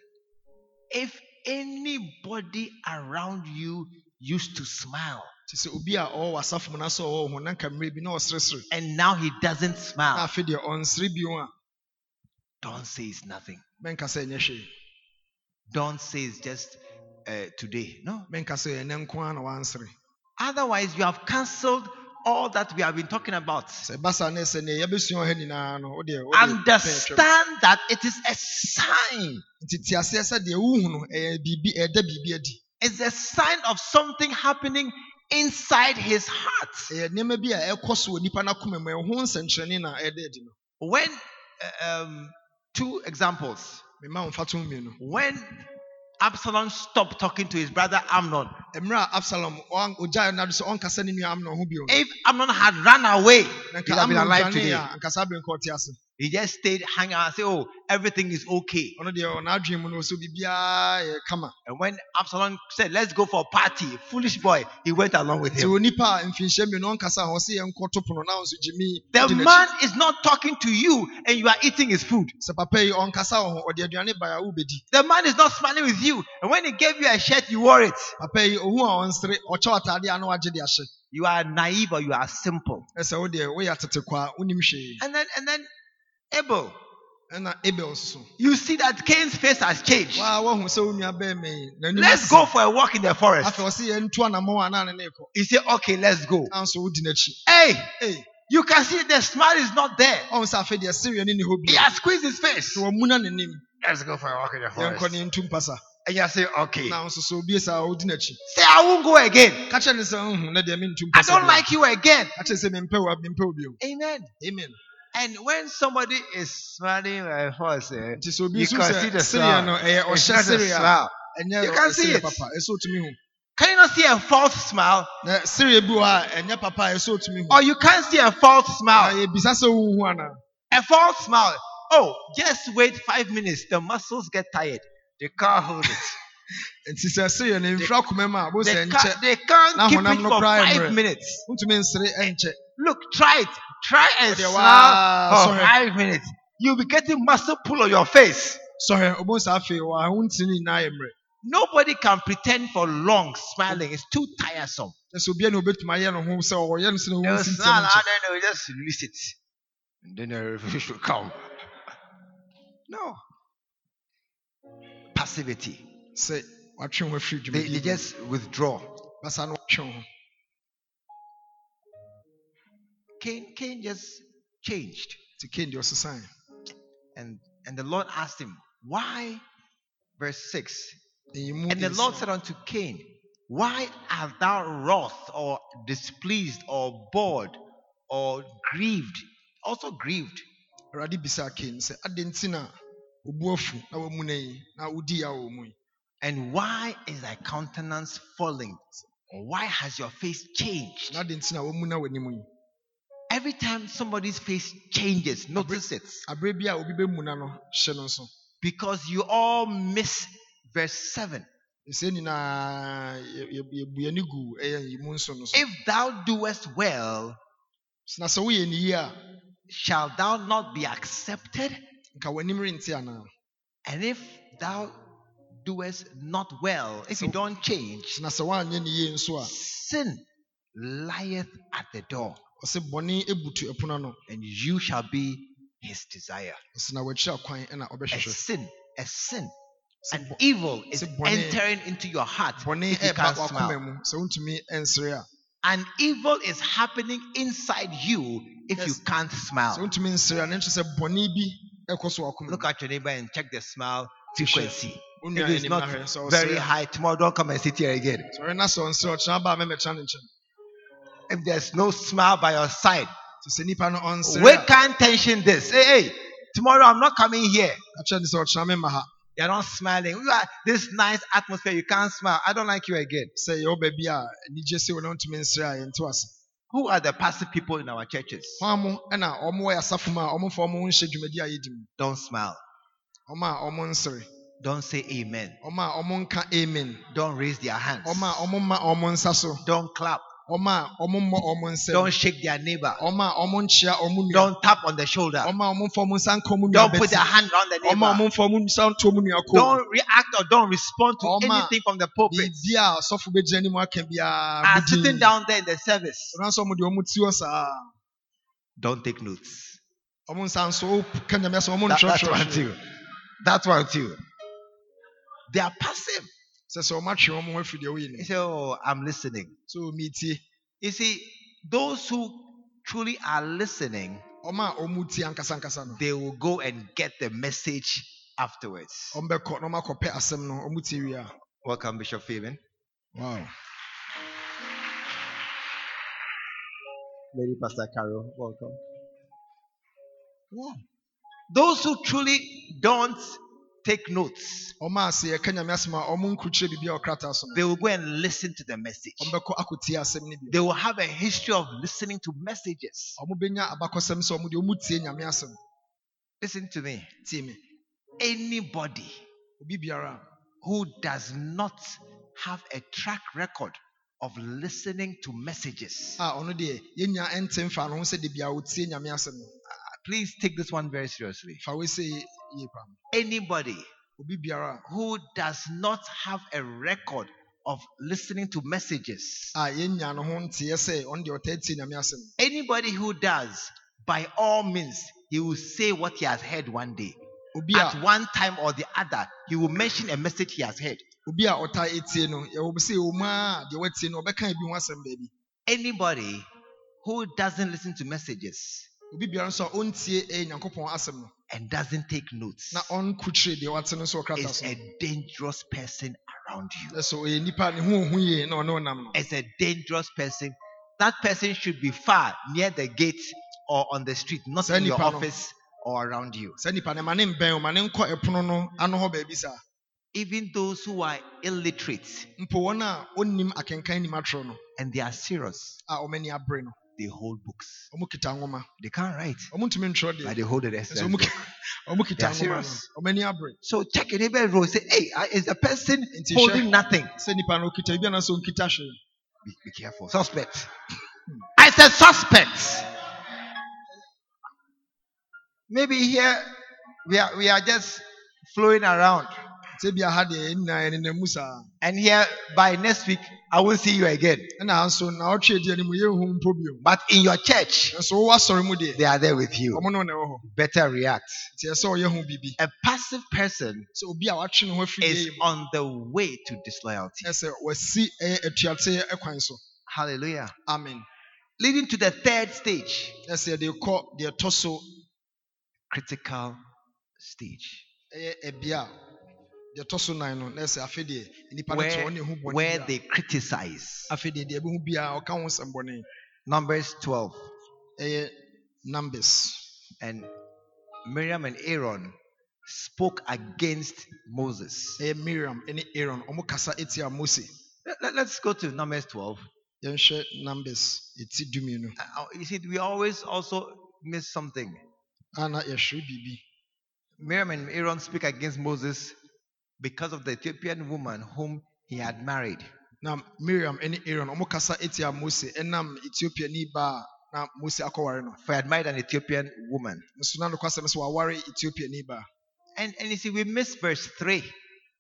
if anybody around you used to smile nti sɛ obi a ɔwɔ w'asafo mu na sɛ ɔwɔ wo ho na nka mmerɛ bi na ɔseresere and now he doesn't na smile, afei deɛ ɔnsere bio a don't say it's nothing. Mɛnka ɛnyɛ hwee Don't say it's just uh, today. No. mɛnka ɛnɛ nko ara na wansere Otherwise, you have cancelled all that we have been talking about. sɛ ɛba saa ne sɛ neɛ yɛbɛsua wɔ ha nyinaa no wodeɛ wode pɛɛ twam. Understand that it is a sign. nti te aseɛ sɛ deɛ wohu no ɛyɛ biribi ɛda biribi adi It's a sign of something happening inside his heart. ɛyɛ nneɛma bi a ɛkɔ so wɔ nipa no akoma mu ɛho nsɛnkyerɛnne na ɛda adi no When, uh, um, two examples. mema wo mfa to mmienu When Absalom stopped talking to his brother Amnon, mmerɛ absalom ɔan- ogyae no ado sɛ ɔnkasa ne nua amnon ho bio no if Amnon had run away, he'd have been alive today. A ankasa bere nka ɔte ase He just stayed hang out say, Oh, everything is okay. ɔno deɛ ɔnaadwene mu no so biribiaa yɛ kama And when Absalom said, Let's go for a party, foolish boy, he went along with him. onipa a mfinhyia mmienu ɔnkasa a ɔse yɛnkɔto pono na wo nso gyimi The man is not talking to you and you are eating his food. sɛ papa yi ɔnkasa wɔ ho ɔde aduane ba a wobɛdi The man is not smiling with you. And when he gave you a shirt, you wore it. papa yi ohu a ɔnsere ɔkyɛw atade a na wagye de You are naive or you are simple. ɛsɛ wo deɛ woyɛ atete kwa wonim hwee And then, and then Abel, ɛna abel so you see that Cain's face has changed. waa woahu sɛ wo nua bɛɛ me n'anim Let's go for a walk in the forest. afei ɔse yɛntu anammɔn a na ne ne kɔ He said, Okay, let's go. wodi Hey, you can see the smile is not there. ɔhu sɛ afei deɛ sereɛ ne ne hɔ He has squeezed his face. sɛ wɔmuna n'anim Let's go for a walk in the yɛnkɔ ne ntu mpasa And you say, Okay. na so obie saa wodi n'akyi Say, I won't go again. ka kyerɛ ne sɛ "Mhm, na deɛ mentu I don't like you again. ka kyerɛ sɛ mempɛ wo mempɛ Amen. amen And when somebody is smiling like us, eh, You can see the smile. it's not a smile. You can see it. papa ɛsɛ otumi hu Can you not see a false smile? na sereɛ bi wɔ hɔ a ɛnyɛ papa a ɛsɛ otumi hu Or you can't see a false smile? yɛbisa sɛ wohu anaa A false smile. Oh, just wait five minutes. The muscles get tired. They can't hold it. nti sɛ sereɛ no mfiri akoma mu a bo sɛ They nkyɛ can't, they can't Na keep it honam no for koraa five mmerɛ. minutes. wontumi nsere ɛnkyɛ Look, try it. Try and smile for five minutes. You'll be getting muscle pull on your face. sɔhwɛ ɔbo saa afei wɔ ho ntini nyinaa yɛ mmerɛ Nobody can pretend for long smiling. It's too tiresome. na sɛ obiara na obɛtumi ayɛ no ho sɛ ɔyɛ no sɛ na They'll wɔn smile and nkyɛ then just release it. And then the fish will come. No. Passivity. sɛ watwe ho afiri They, they just withdraw. Cain, Cain just changed. nti Cain deɛ ɔsesae And and the Lord asked him, Why? Verse 6. ɛyi mu And the Lord said unto Cain, Why art thou wroth or displeased or bored or grieved? Also grieved. awurade bisaa Cain sɛ adɛn nti na obu afu na wamu no yi na wodi ya wɔ mu yi And why is thy countenance falling? Or why has your face changed? Every time somebody's face changes, notice it. aberɛ bi a obi bɛmu na no hyɛ no nso Because you all miss verse 7. ɛsɛ nyinaa yɛ- yɛ- yɛbu yɛne gu eh, ɛyɛ yi mu nso no so If thou doest well, na sɛ woyɛ ne yie a shall thou not be accepted? nka w'anim rente anaa And if thou doest not well, if you don't change, na sɛ woanyɛ ne yie nso a sin lieth at the door, ɔsɛ bɔne ebutu ɛpono ano and you shall be his desire. ɔsɛ na wakyira kwan ɛna A sin, a sin, an evil is entering into your heart if you can't smile. mu sɛ wontumi ɛnsere a An evil is happening inside you if you can't smile. wontumi nsere a ne nkyerɛ sɛ bɔne bi ɛkɔ so wakoma Look at your neighbor and check the smile frequency. If it's not very high, tomorrow don't come and sit here again. If there's no smile by your side, nti sɛ nipa no ɔnsere we can't tension this. Hey, hey, tomorrow I'm not coming here. akyerɛ ne sɛ ɔkyena me ma ha You're not smiling. You are this nice atmosphere. You can't smile. I don't like you again. sɛ yɛwɔ baabi ah, a anigye sɛ wo na wontumi nsere a ah, yɛnte ase Who are the passive people in our churches? hwan mo ɛna ɔmo wɔ asafo mu a ɔmomfa ɔmo ho nhyɛ dwumadi a yɛdi mu Don't smile. ɔmo a ɔmo Don't say amen. ɔmo a ɔmo nka amen Don't raise their hands. ɔmo a ɔmo ma ɔmo nsa so Don't clap. Ɔmo a ɔmo mmɔ ɔmo nsam Don't shake their neighbor. ɔmo a ɔmo nkyea ɔmo nua Don't tap on the shoulder. ɔmo a ɔmo mfa ɔmo nsa nka ɔmo nua Don't put their hand on the ɔmo a ɔmo neighbor. mfa ɔmo nsa nto ɔmo nua kɔn Don't react or don't respond to anything from the pulpit. biribi a sɔfo bɛgyina anim aka biara Are sitting down there in the service. ɔno nso ɔmo de ɔmo ti hɔ saa Don't take notes. ɔmo nsa nso ka nyame asɛm ɔmo That- that's ntwerɛtwerɛ one too. That's one too. They are passive. Sɛ sɛ ɔmo atwe ɔmo ho afiri deɛ ɔyɛ say, "Oh, I'm listening." so You see, those who truly are listening, ɔmo a ɔmo tie ankasa ankasa no they will go and get the message afterwards. ɔmo bɛkɔ na ɔmo no ɔmo tie wie a Welcome, Bishop Fabian. wow Lady Pastor Carol, welcome. Yeah. Those who truly don't take notes, ɔmo a sɛ yɛka nyame asɛm a ɔmo nkurukyerɛ biribi a ɔkrataa so no they will go and listen to the message. ɔmo bɛkɔ akɔtie asɛm no bi They will have a history of listening to messages. ɔmo bɛnya abakɔsɛm sɛ ɔmo deɛ ɔmo tie nyame asɛm Listen to me. Anybody who does not have a track record of listening to messages, a ɔno deɛ yɛnya ɛnte mfa no ho sɛ de bia wotie nyame asɛm no uh, please take this one very seriously. Fa wei sɛ yie pam Anybody who does not have a record of listening to messages, a yɛnya no ho nteɛ sɛ ɔno deɛ ɔtaa tie nyame asɛm anybody who does, by all means, he will say what he has heard one day. At one time or the other, he will mention a message he has heard. obi a ɔtaa etie no yɛwɔ sɛ ɛwɔ mu a deɛ watie no ɔbɛka bi ho asɛm baabi. Anybody who doesn't listen to messages obi biara nso a ɔntie ɛyɛ nyankopɔn asɛm no and doesn't take notes na ɔnkukyire deɛ wate no nso ɔkrata is a dangerous person around you. ɛsɛ ɔyɛ nipa ne ho ohu yie na ɔne ɔnam no. As a dangerous person, that person should be far near the gate or on the street, not in your office or around you. saa nipa no ma ne mbɛn o ma ne nkɔ ɛpono no ano hɔ baabi saa. Even those who are illiterate mpo wɔn a ɔnnim akenkan nim atwerɛ no and they are serious, a ɔmani abere no they hold books. ɔmo kita nwoma They can't write, ɔmo ntumi ntwerɛ but they hold the nso ɔmo ki- ɔmo kita They are nwoma serious. no ɔmani abere So check your neighbor row. Say, hey, is the person holding nothing? sɛ nipa no ɔkita bi anaasɛ ɔnkita hwee Be, be careful. Suspect. Hmm. I said suspect. Maybe here we are we are just flowing around. Sɛ bi aha deɛ yɛn nyinaa yɛnenam mu saa And here by next week I won't see you again. ɛna ha nso na ɔtwe di anim yɛnhu mpo bio But in your church, nso wowɔ asɔre mu they are there with you. ɔmo ne wo na ɛwɔ hɔ Better react. nti ɛsɛ sɛ ɔyɛ ho biribi A passive person sɛ obi a watwe ne ho afiri is on the way to disloyalty. ɛsɛ wasi ɛyɛ atuate ɛkwan so Hallelujah. amen Leading to the third stage, ɛsɛ yɛde kɔ deɛ ɛtɔ so critical stage. Where, ɔne ho bɔne where they criticize. afei deɛ deɛ ɛbɛhu biara ɔka ho nsɛm bɔne Numbers 12. ɛyɛ numbers And Miriam and Aaron spoke against Moses. miriam and aaron ɔmo kasa etia mose Let, us go to Numbers 12. numbers dumienu Uh, You see, we always also miss something. a na yɛhwɛ biribi Miriam and Aaron speak against Moses because of the Ethiopian woman whom he had married. na miriam ne aaron ɔmo kasa etia mose ɛnam ethiopiani ba a na mose akɔware no For he had married an Ethiopian woman. nso na nokwasɛm sɛ waware ethiopiani ba And, and you see, we miss verse 3.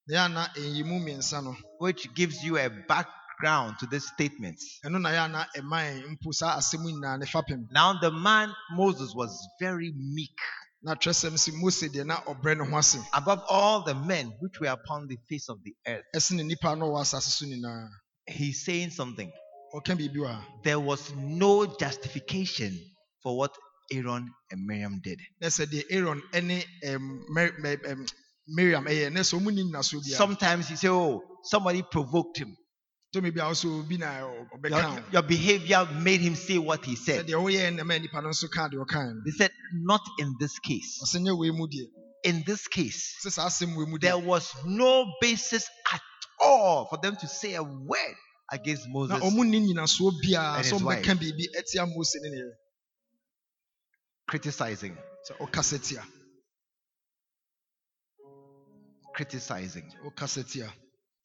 na yɛ ana nyimu mmiɛnsa no which gives you a background to these statements. ɛno na yɛ ana ɛma yɛn mpo saa asɛm yi nyinaa ne fapem Now, the man Moses was very meek na twerɛsɛm sɛ mose deɛ na ɔbrɛ ne ho ase above all the men which were upon the face of the earth. ɛsene nnipa no wɔ asase so nyinaa He's saying something. ɔka biribi wɔ ha There was no justification for what Aaron and Miriam did. na sɛ aaron ne ɛm, Mer- Mer- ɛm, miriam ɛyɛ na sɛ ɔmu ni nnasoɔ biara Sometimes you say, Oh, somebody provoked him. Tumi bi a wɔsɛ obi na Your, your behavior made him say what he said. deɛ woyɛ na ma nnipa no nso kaa deɛ ɔkae no He said, Not in this case. ɔsɛ nyɛ wei mu deɛ In this case, sɛ saa asɛm wei there was no basis at all for them to say a word against Moses. ɔmu ni nyinasoɔ biara and his ɔmbɛka biribi atia mose ne ne yere criticizing, criticizing.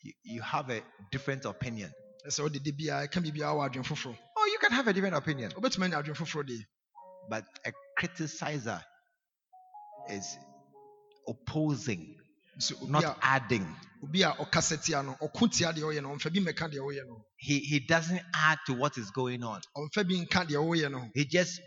You, you have a different opinion. de biara ɛka biribiara wɔ adwene foforɔ Oh, you can have a different opinion. wobɛtumi anya adwene foforɔ deɛ But a criticizer is opposing, obi not a adding. obi a ɔkasa tia no ɔko tia deɛ ɔyɛ no ɔmfa bi mmɛka deɛ ɔyɛ no He, he doesn't add to what is going on. ɔmfa bi nka deɛ ɔyɛ no He just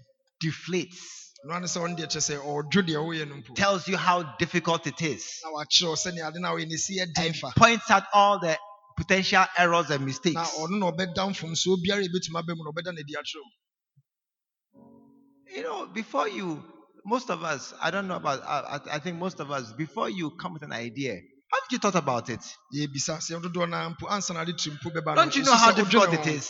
deflates, ɛno ane sɛ ɔno deɛ kyerɛ sɛ ɔdwo deɛ ɔyɛ no mpo tells you how difficult it is, na wakyerɛw sɛnea ade no a ɔyɛ ne si yɛ den and points out all the potential errors and mistakes. ɔno na ɔbɛda mfomsoɔ biara a ɛbɛtumi aba mu na ɔbɛda no adi akyerɛw You know, before you, most of us, I don't know about, I, I- think most of us, before you come with an idea, haven't you thought about it? yɛbisa sɛ dodoɔ no mpo ansa na ade tiri mpo bɛba no. Don't you know how difficult it is?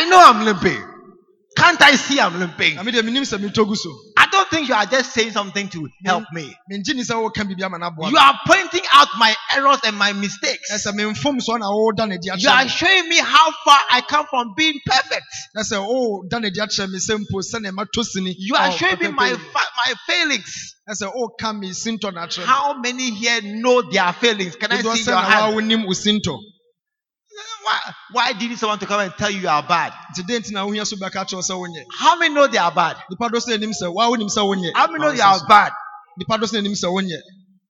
I know I'm limping. Can't I see I'm limping? na medeɛ menim sɛ metɔ gu so I don't think you are just saying something to help me. mengye ni sɛ woka biribi ama no aboa You are pointing out my errors and my mistakes. ɛsɛ memfom so na woda no adi You are showing me how far I come from being perfect. na sɛ woda no adi akyerɛ me sɛ mpo sɛne matɔ sini You are oh, showing me my my failings. na sɛ woka me sintɔ no akyerɛ me How many here know their failings? Can I see your hand? Wonim wo sintɔ Why, why did someone to come and tell you you are bad? nti dɛn nti na wohia so bɛka kyerɛw sɛ wonyɛ How many know they are bad? nipa do sɛ anim sɛ waa wonim sɛ wonyɛ How many know Ma you wo nsa are so. bad? nipa do sɛ anim sɛ wonyɛ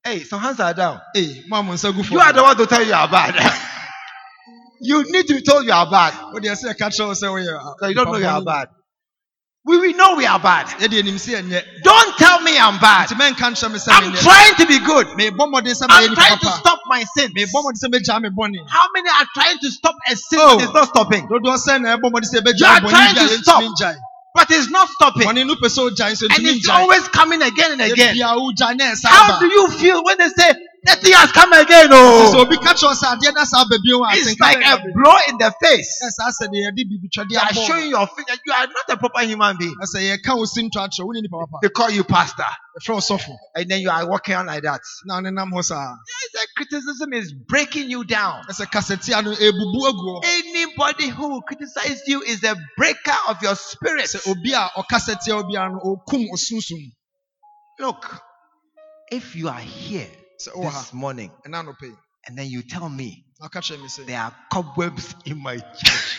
Hey, some hands are down. ei mo a mo nsa gu You are the one to tell you you are bad. you need to be told you are bad. wode ɛsɛ ɛka kyerɛw sɛ woyɛ a- Because you don't know you are nipa bɔne. bad. We, we know we are bad. yɛde anim sɛ ɛnyɛ Don't tell me I'm bad. nti mɛnka nkyerɛ me sɛ I'm menyɛ trying to be good. mebɔ mmɔden sɛ mɛyɛ I'm nipa trying to papa stop my sins. mebɔ mmɔden sɛ mɛgyaa me bɔne How many are trying to stop a sin Oh. that is not stopping? dodoɔ sɛ na ɛbɔ mmɔden sɛ You ɛbɛgyaa are bɔne trying bi a to yɛntumi stop. ngyae But it's not stopping. bɔne no pɛ sɛ ogyae nso And ntumi it's ngyae always coming again and again. ebia wogyae na ɛsa How aba do you feel when they say that thing has come again? Oh, obi ka kyerɛw sɛ adeɛ na saa ba bio a it's like a blow in the face. ɛsaa sɛ deɛ yɛde bibitwadeɛ They are showing your face you are not a proper human being. ɛsɛ yɛka wo si ntɔ akyerɛ wo ne nipa papa They call you pastor, and then you are walking on like that. na wo ne nam hɔ saa Yes, that criticism is breaking you down. ɛsɛ kasetia no ebubu agu Anybody who criticizes you is a breaker of your spirit. obi a ɔkasetia wo biara no ɔkum Look, if you are here sɛ wowɔ ha this morning. Ɛna anɔpɛ yi and then you tell me na ɔka kyerɛ me sɛ there are cobwebs in my church,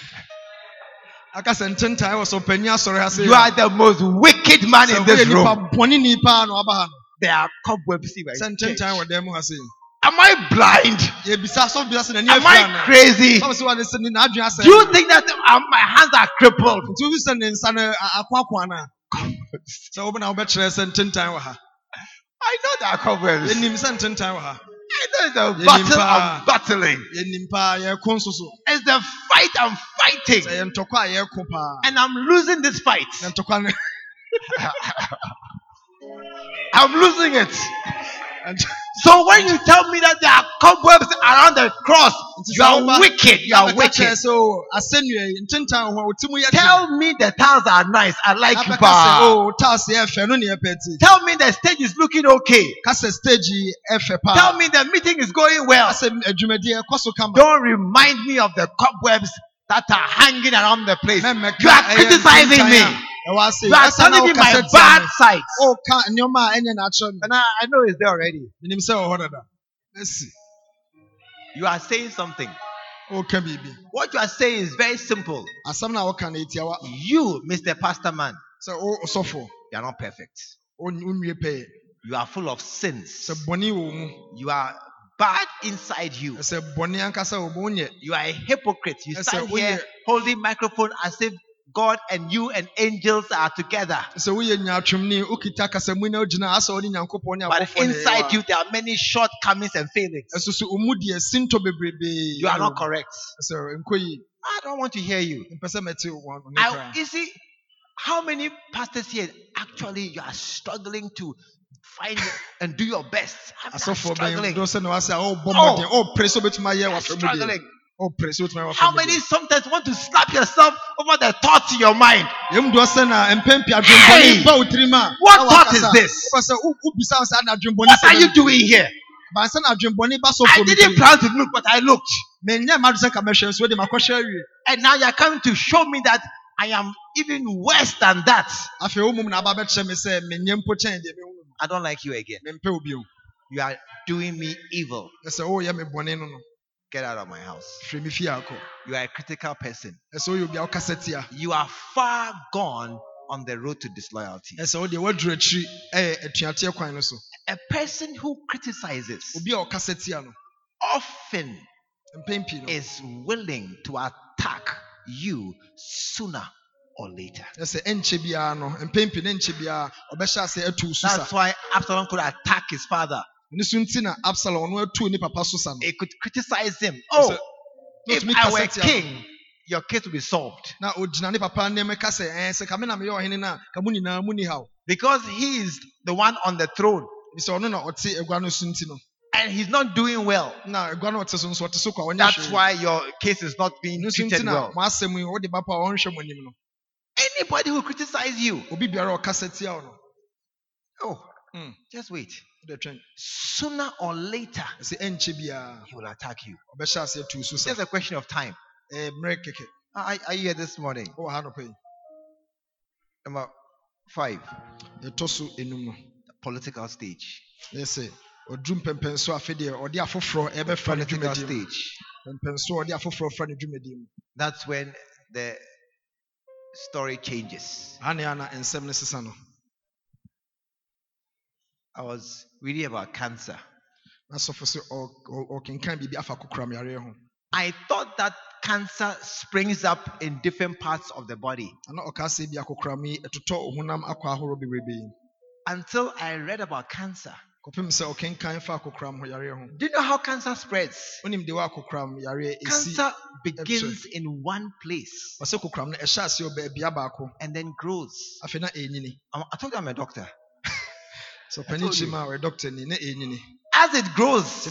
aka sɛ ntentae wɔ sɛ ɔpanyin asɔre you are the most wicked man in this room. bɔne ni paa na ɔba ha no. There are cobwebs in my church. ntentae wɔ dan mu ha sɛ Am I blind? yɛbisa sɔfo bisa sɛ n'ani Am I crazy? sɔfo sɛ wɔde sɛ ne n'adwene asɛ Do you think that um, my hands are crippled? nti I know there are cobwebs. yɛnim sɛ ntentae I know it's a battle. I'm battling. yɛnim paa yɛko nso It's the fight I'm fighting. sɛ yɛ ntɔkwa a And I'm losing this fight. na ntɔkwa no I'm losing it. Ɛnti- So when you tell me that there are cobwebs around the cross, nti you sɛ are woba- wicked. You are abɛka wicked. kyerɛ sɛ o asɛnnua yi ntentan ho a wotim yɛ den. Tell me the tiles are nice. I like you. abɛka sɛ pa. o taase yɛ fɛ no ne yɛpɛ ti Tell me the stage is looking okay. ka sɛ stage yi ɛfɛ paa Tell me the meeting is going well. ka sɛ adwumadi ɛkɔ so kama Don't remind me of the cobwebs that are hanging around the place. Mɛmmɛka You are ɛyɛ criticizing ntentan me. A ɛwɔ ase You are telling me my bad me. sides. woka nneɛma a ɛnyɛ n'akyerɛ And I, I know it's there already. menim sɛ wɔ hɔ dada asi You are saying something. woka biribi What you are saying is very simple. asɛm no a woka You, Mr. Pastor Man, sɛ wo ɔsɔfo you are not perfect. wonwie pɛɛ You are full of sins. sɛ bɔne wɔ You are bad inside you. sɛ bɔne ankasa wɔ mu You are a hypocrite. You Yes, stand here holding microphone as if God and you and angels are together. sɛ woyɛ nyaatwomni wokita kasamu na wogyina asɛ wode nyankopɔn ne But inside you, there are many shortcomings and failings. a- ɛso so ɔmu deɛ sintɔ bebrebee You are not correct. sɛ nkɔ yi I don't want to hear you. mpɛ sɛ mɛte wɔn ne I, you see, how many pastors here actually you are struggling to find and do your best? I'm, oh, oh, oh, I'm struggling. dɔ sɛ na wasɛ a ɔbɔ Oh. mmɔden ɔpere sɛ wobɛtumi ayɛ I'm wafɛ mu deɛ struggling. How many sometimes want to slap yourself over the thoughts in your mind? Hey, what thought is this? What are you doing here? I didn't plan to look, but I looked. And now you're coming to show me that I am even worse than that. I don't like you again. You are doing me evil. Ɛsɛ woyɛ me bɔne no no Get out of my house. firi me fie akɔ You are a critical person. ɛsɛ woyɛ obi a wokasa tia You are far gone on the road to disloyalty. ɛsɛ wo deɛ woaduru akyiri ɛyɛ atuateɛ kwan no so A person who criticizes obi a ɔkasa tia no often mpɛn pii no is willing to attack you sooner or later. ɛsɛ ɛnkyɛ biara no mpɛn pii ne nkyɛ biara ɔbɛhyɛ ase atu wo so sa That's why Absalom could attack his father. Ne so nti na absalom ɔno atu ne papa so sa no He could criticize him. Oh, if I were king, your case will be solved. na ogyina ne papa nneɛma ka sɛ ɛɛ sɛ kame na meyɛ ɔhene no a ka mo nyinaa mu ni haw Because he is the one on the throne sɛ ɔno na ɔte agua no so and he's not doing well. na agua no ɔte so nso ɔte so kwa ɔnyɛ That's why your case is not being no so nti treated well. mo asɛm yi wode ba pa a ɔnhwɛ mo anim no Anybody who criticizes you, obi biara a ɔkasa tia no oh, Mm. just wait. Sooner or later, he will attack you. ɔbɛhyɛ ase atu wo so It's just a question of time. kɛkɛ Are, are you here this morning? wowɔ ha nɔpɛ yi Number five, enum no political stage. ɛyɛ sɛ ɔduru mpɛmpɛnso afei deɛ ɔde afoforɔ ɛbɛfa ne Political stage. mpɛmpɛnso a ɔde afoforɔ fa ne dwumadi mu That's when the story changes. ha ne ana nsɛm no sesa no I was reading about cancer. I thought that cancer springs up in different parts of the body ana ɔka sɛ bi akokoram yi ɛtotɔ honam akɔ ahorow bebrebe until I read about cancer. kɔpem sɛ ɔkenkan fa akokoram ho yareɛ ho Do you know how cancer spreads? wonim de wɔ akokoram yareɛ ɛsi Cancer begins in one place ɔsɛ kokoram no ɛhyɛ ase wɔ baabia baako and then grows. I I told you I'm a doctor. Sɛ I ɔpani told kyi you. ma a ɔyɛ doctor ni na ɛnyini As it grows,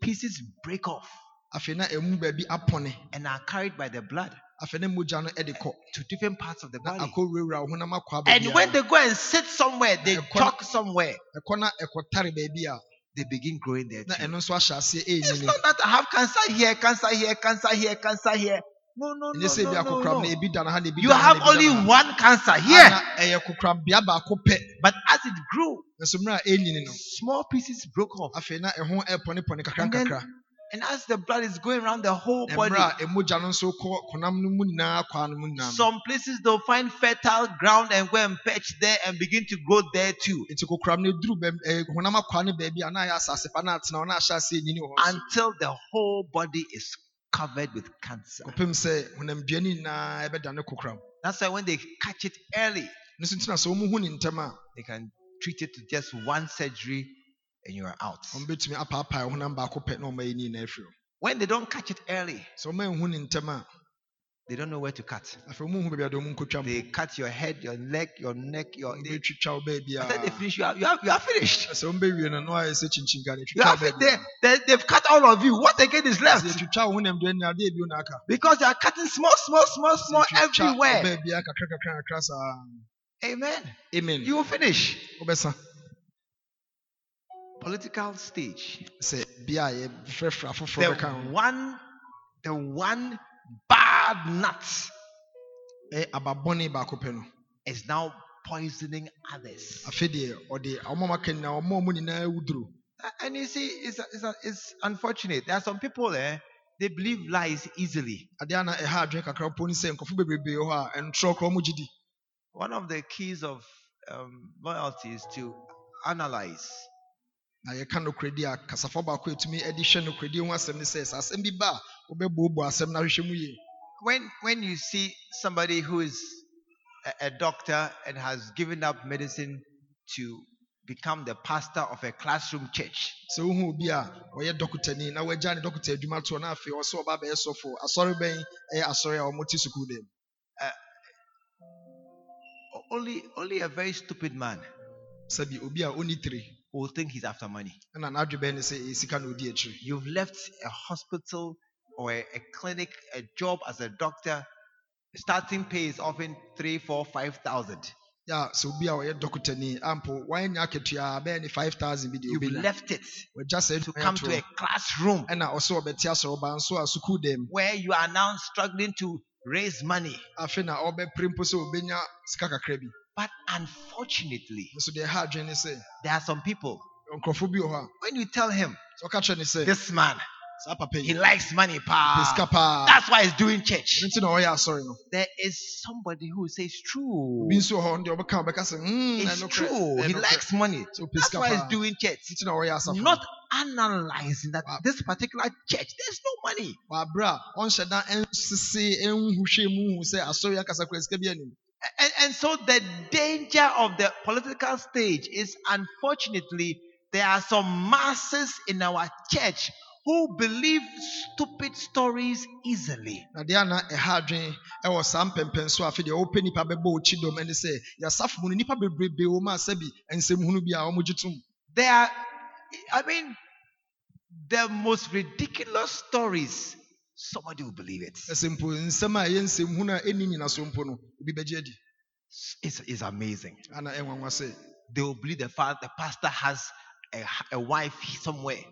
pieces break off afei na ɛmu and are carried by the blood afei na mogya no ɛde kɔ to different parts of the body. akɔwurawura wo honam akɔ aba And when they go and sit somewhere, they talk somewhere, ɛkɔ na ɛkɔtare baabi a they begin growing there. too. ɛno nso ahyɛ aseɛ It's not that I have cancer here, cancer here, cancer here, cancer here. No, no, no, no, no, no no. ebi da no ha na ebi You have only one cancer here. na ɛyɛ kokorabea baako pɛ But as it grew, nso mmerɛ a ɛnyini no small pieces broke off. afei na ɛho eh, ɛpɔnepɔne kakra And then And as the blood is going around the whole body, mmerɛ a ɛmogya no nso kɔ honam no mu nyinaa kɔ ano mu nyinaa no some places they'll find fertile ground and go and perch there and begin to grow there too. nti kokoram no ɛduru baabi- ɛɛ, eh, honam akɔa no baabi a na ayɛ asase pa no atena hɔ na ahyɛ ase ɛnyini wɔ hɔ nso. Until the whole body is covered with cancer. kɔpem sɛ honamdua no nyinaa ɛbɛda ne kokoram That's why when they catch it early, no nso ntina sɛ ɔmuhu ne ntɛm a they can treat it to just one surgery and you are out. ɔmbɛtumi apaapae honam baako pɛ na ɔma yɛ nyinaa afiri hɔ When they don't catch it early, they don't know where to cut. afei ɔmo hu baabi a de ɔmo nkotwa mu They cut your head, your leg, your neck, your. They, betwitwa wo baabi after ah. they a finish, you are, you are, you are finished. sɛ ɔmo bɛwie no na wayɛ sɛ kyinkyin ka ne You are wo fin- baabi they, they, they've cut all of you. What again is left? yɛtwitwa wo honam deɛ ne adeɛ bio na aka Because they are cutting small, small, small, small Sɛ yɛtwitwa wo everywhere. Amen. amen You will finish. Political stage. sɛ bia a yɛfrɛfrɛ afoforɔ The one, the one bad nut ɛyɛ ababɔne baako pɛ no is now poisoning others. afei deɛ ɔde ɔmo a aka nyinaa ɔmo a ɔmo nyinaa wuduro And you see, it's, it's, it's unfortunate. There are some people, eh, they believe lies easily. adeɛ a na ɛha adwene kakra mpo ne sɛ nkurɔfo bebrebe wɔ hɔ a ɛntorɔ korɔ ɔmo One of the keys of um, loyalty is to analyze. na yɛka nokorɛdi a kasafo baako ɛtumi de hwɛ nokorɛdi ho asɛm ne sɛ sɛ asɛm bi ba a wobɛboaboa asɛm no ahwehwɛ mu yie When, when you see somebody who is a, a doctor and has given up medicine to become the pastor of a classroom church, sɛ wohu obi a ɔyɛ dɔkotani na wagya ne dɔkota adwuma toɔ na afei ɔsɛ ɔba bɛyɛ sɔfo asɔre bɛn eh, ɛyɛ asɔre a ɔmote sukuu dɛm only, only a very stupid man sɛbi obi a ɔnni will think he's after money. ɛna n'adwe bɛn eh, ne sɛ ɛyɛ sika na ɔdi akyiri. You've left a hospital or a, a clinic, a job as a doctor. Starting pay is often three, four, five thousand. yɛ a sɛ obi a ɔyɛ dɔkotani Why akatua ah, bɛyɛ ne 5000 bi deɛ You've obɛnya left it We just said to come to a classroom. Ɛna ɔsɛ ɔbɛte asɔre ɔba nso a sukuu dɛm where you are now struggling to raise money. afei na ɔbɛpere mpo sɛ ɔbɛnya sika kakra bi But unfortunately, so they adwene there are some people, nkurɔfoɔ bi wɔ hɔ a when you tell him, sɛ ɔka kyerɛ ne sɛ this man, he likes money, pa. That's why he's doing church. ɛno nti na ɔyɛ asɔre no There is somebody who says true. obi nso wɔ hɔ deɛ ɔbɛka ɔbɛka sɛ "Hmm, It's true. He likes money. That's why he's doing church. nti na ɔyɛ asafo Not analyzing that this particular church, there's no money. wabrɛ a ɔnhyɛ da ɛnsese ɛnhu hwɛ mu hu sɛ asɔre akasa kora sika bi anim And, and so the danger of the political stage is unfortunately there are some masses in our church who believe stupid stories easily. na deɛ ana ɛha adwene ɛwɔ saa mpɛmpɛn so a afei deɛ ɔwɔpɛ nipa bɛbɔ wo kyidɔm ɛne sɛ yɛasafo mu no nipa bebrebe wɔ mu a sɛbi nsɛmhunu bi a ɔmogye tom There are, I mean, the most ridiculous stories, somebody will believe it. ɛsɛ mpo nsɛm a ɛyɛ nsɛmhunu a ɛnni nyinaso mpo no obi bɛgye adi It's, it's amazing. ana ɛnwanwa sɛ They will believe the father, the pastor has a, a wife somewhere.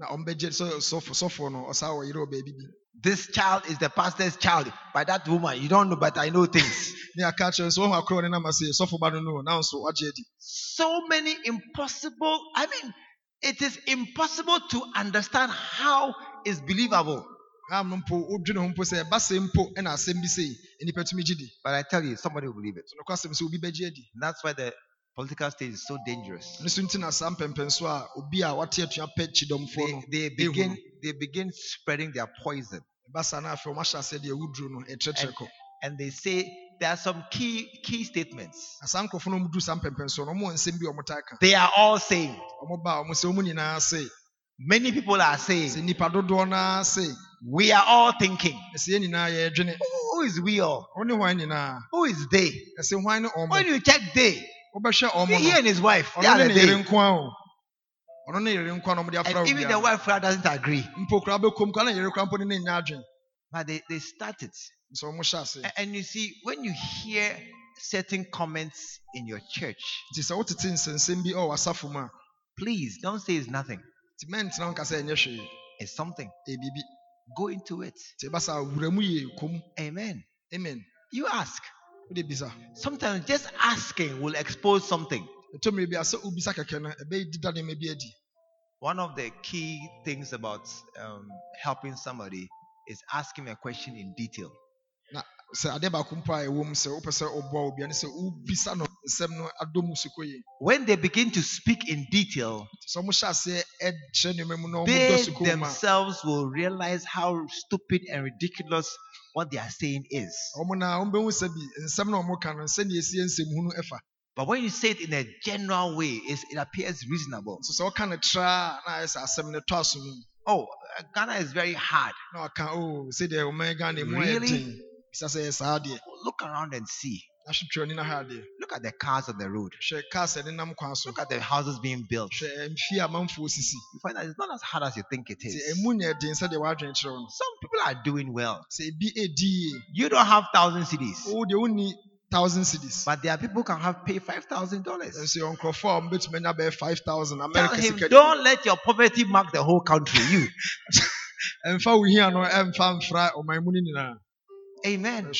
Na ɔmbɛgye sɛ sɔfo sɔfoɔ no ɔsaa wɔ yerɛ wɔ baabi bi. This child is the pastor's child. By that woman, you don't know, but I know things. ne aka kyerɛ sɛ wɔhu akorɔ ne nam ase sɔfo ba no no na nso wagye adi so many impossible i mean it is impossible to understand how it's believable. Am no mpo wodwene ho mpo sɛ ɛba sɛ mpo ɛna asɛm bi sei nnipa tumi gye di. But i tell you somebody will believe it. So nokɔ asɛm sɛ obi bɛgye adi and that's why the political stage is so dangerous. Ne so nti na saa mpɛmpɛn so a obi a wate atua pɛ kyidɔmfoɔ they, they begin they begin spreading their poison. Ɛba saa na afei ɔmahyɛ aseɛ deɛ woduro no ɛtrɛtrɛ kɔ. and they say there are some key key statements. Na saa nkurɔfoɔ no ɔmduru saa mpɛmpɛn so no ɔmo wɔ nsɛm bi a ɔmotaa ka. They are all saying. Ɔmo ba a ɔmo sɛ ɔmo nyinaa se many people are saying. Nnipa dodoɔ naa se we are all thinking. Ɛsɛ yɛn nyinaa yɛdwene who is we all? Who is they? Ɛsɛ hwan ne ɔmo? When you check they he and his wife. They ɔno are ne the ne they yere nko a o. Ɔno ne yere nko a na ɔmode afra and even the wife doesn't agree. Mpo koraa bɛkom koraa na yere koraa mpo ne ne nya adwen. But they, they start it. Nso ɔmo hyɛ ase. A- And you see, when you hear certain comments in your church, nti sɛ wotete nsɛnsɛm bi ɛwɔ w'asafo mu a please don't say it's nothing. nti mɛntena wo nka sɛ ɛnyɛ hwee. It's something. Go into it. nti ɛba saa wura mu yie kom. Amen. amen. You ask. Sometimes just asking will expose something. ɛtɔ mmerɛ bi a sɛ wobisa kɛkɛ no ɛbɛdida nneɛma bi adi One of the key things about um, helping somebody is asking a question in detail. sɛ adeɛ baako mpo a ɛwɔ mu sɛ wopɛ sɛ ɔboa obia ne sɛ wobisa no nsɛm no adɔ mu sukɔ yie When they begin to speak in detail, nti sɛ ɔmo hyɛ aseɛ ɛkyerɛ nneɛma mu na ɔmo dɔ they sukɔ mu a themselves will realize how stupid and ridiculous what they are saying is. ɔmo na ɔmo bɛhu sɛ bi nsɛm na ɔmo ka no sɛnea esi nsɛmhunu ɛfa But when you say it in a general way, it appears reasonable. nso sɛ ɔka no traa na ayɛ sɛ asɛm no tɔ aso mu Oh, uh, Ghana is very hard. na ɔka o sɛdeɛ ɔman ghana mu ayɛ Really? den bisa sɛ ɛyɛ saa deɛ Look around and see. Ahwetwerɛ ni na ha adeɛ Look at the cars on the road. hwɛ cars a ɛnenam kwan so Look at the houses being built. hwɛ mfie a amanfoɔ sisi You find that it's not as hard as you think it is. ɛmu nyɛ den sɛdeɛ wɔadwene kyerɛ wo no Some people are doing well. You don't have thousand cities, wo deɛ wonni thousand cities but there are people who can have pay five thousand dollars. nso yɛ nkurɔfoɔ a wɔbɛtumi anya bɛyɛ five thousand Tell him, don't let your poverty mark the whole country. You, ɛmfa wo hia no ɛmfa mfra ɔman mu no nyinaa amen.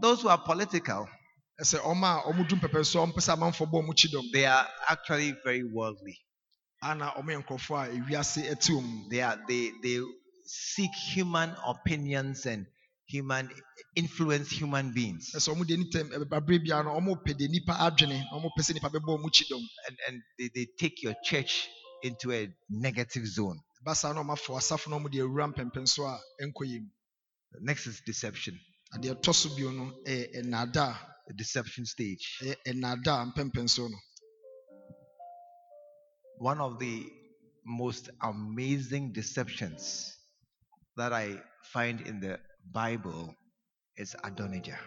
Those who are political, ɛsɛ ɔma a ɔmodu mpɛpɛ so ɔmpɛ sɛ amanfoɔ bɔ ɔmo kyidɔm they are actually very worldly. ana ɔmo yɛ nkurɔfoɔ a ewiase ɛte wɔn mu. They are they they seek human opinions and human influence human beings, ɛsɛ ɔmo deɛ nitam ɛbɛbabere biara no ɔmo pɛ de nipa adwene na ɔmo pɛ sɛ nipa bɛbɔ ɔmo kyidɔm and and they, they take your church into a negative zone. basa na ɔmo afɔ asafo na ɔmo de awura mpɛmpɛn so a ɛnkɔ yie mu. The next is deception, adeɛ ɛtɔ so bio no ɛyɛ ɛnaada the deception stage. ɛyɛ ɛnaada mpɛmpɛn so no One of the most amazing deceptions that I find in the Bible is Adonijah.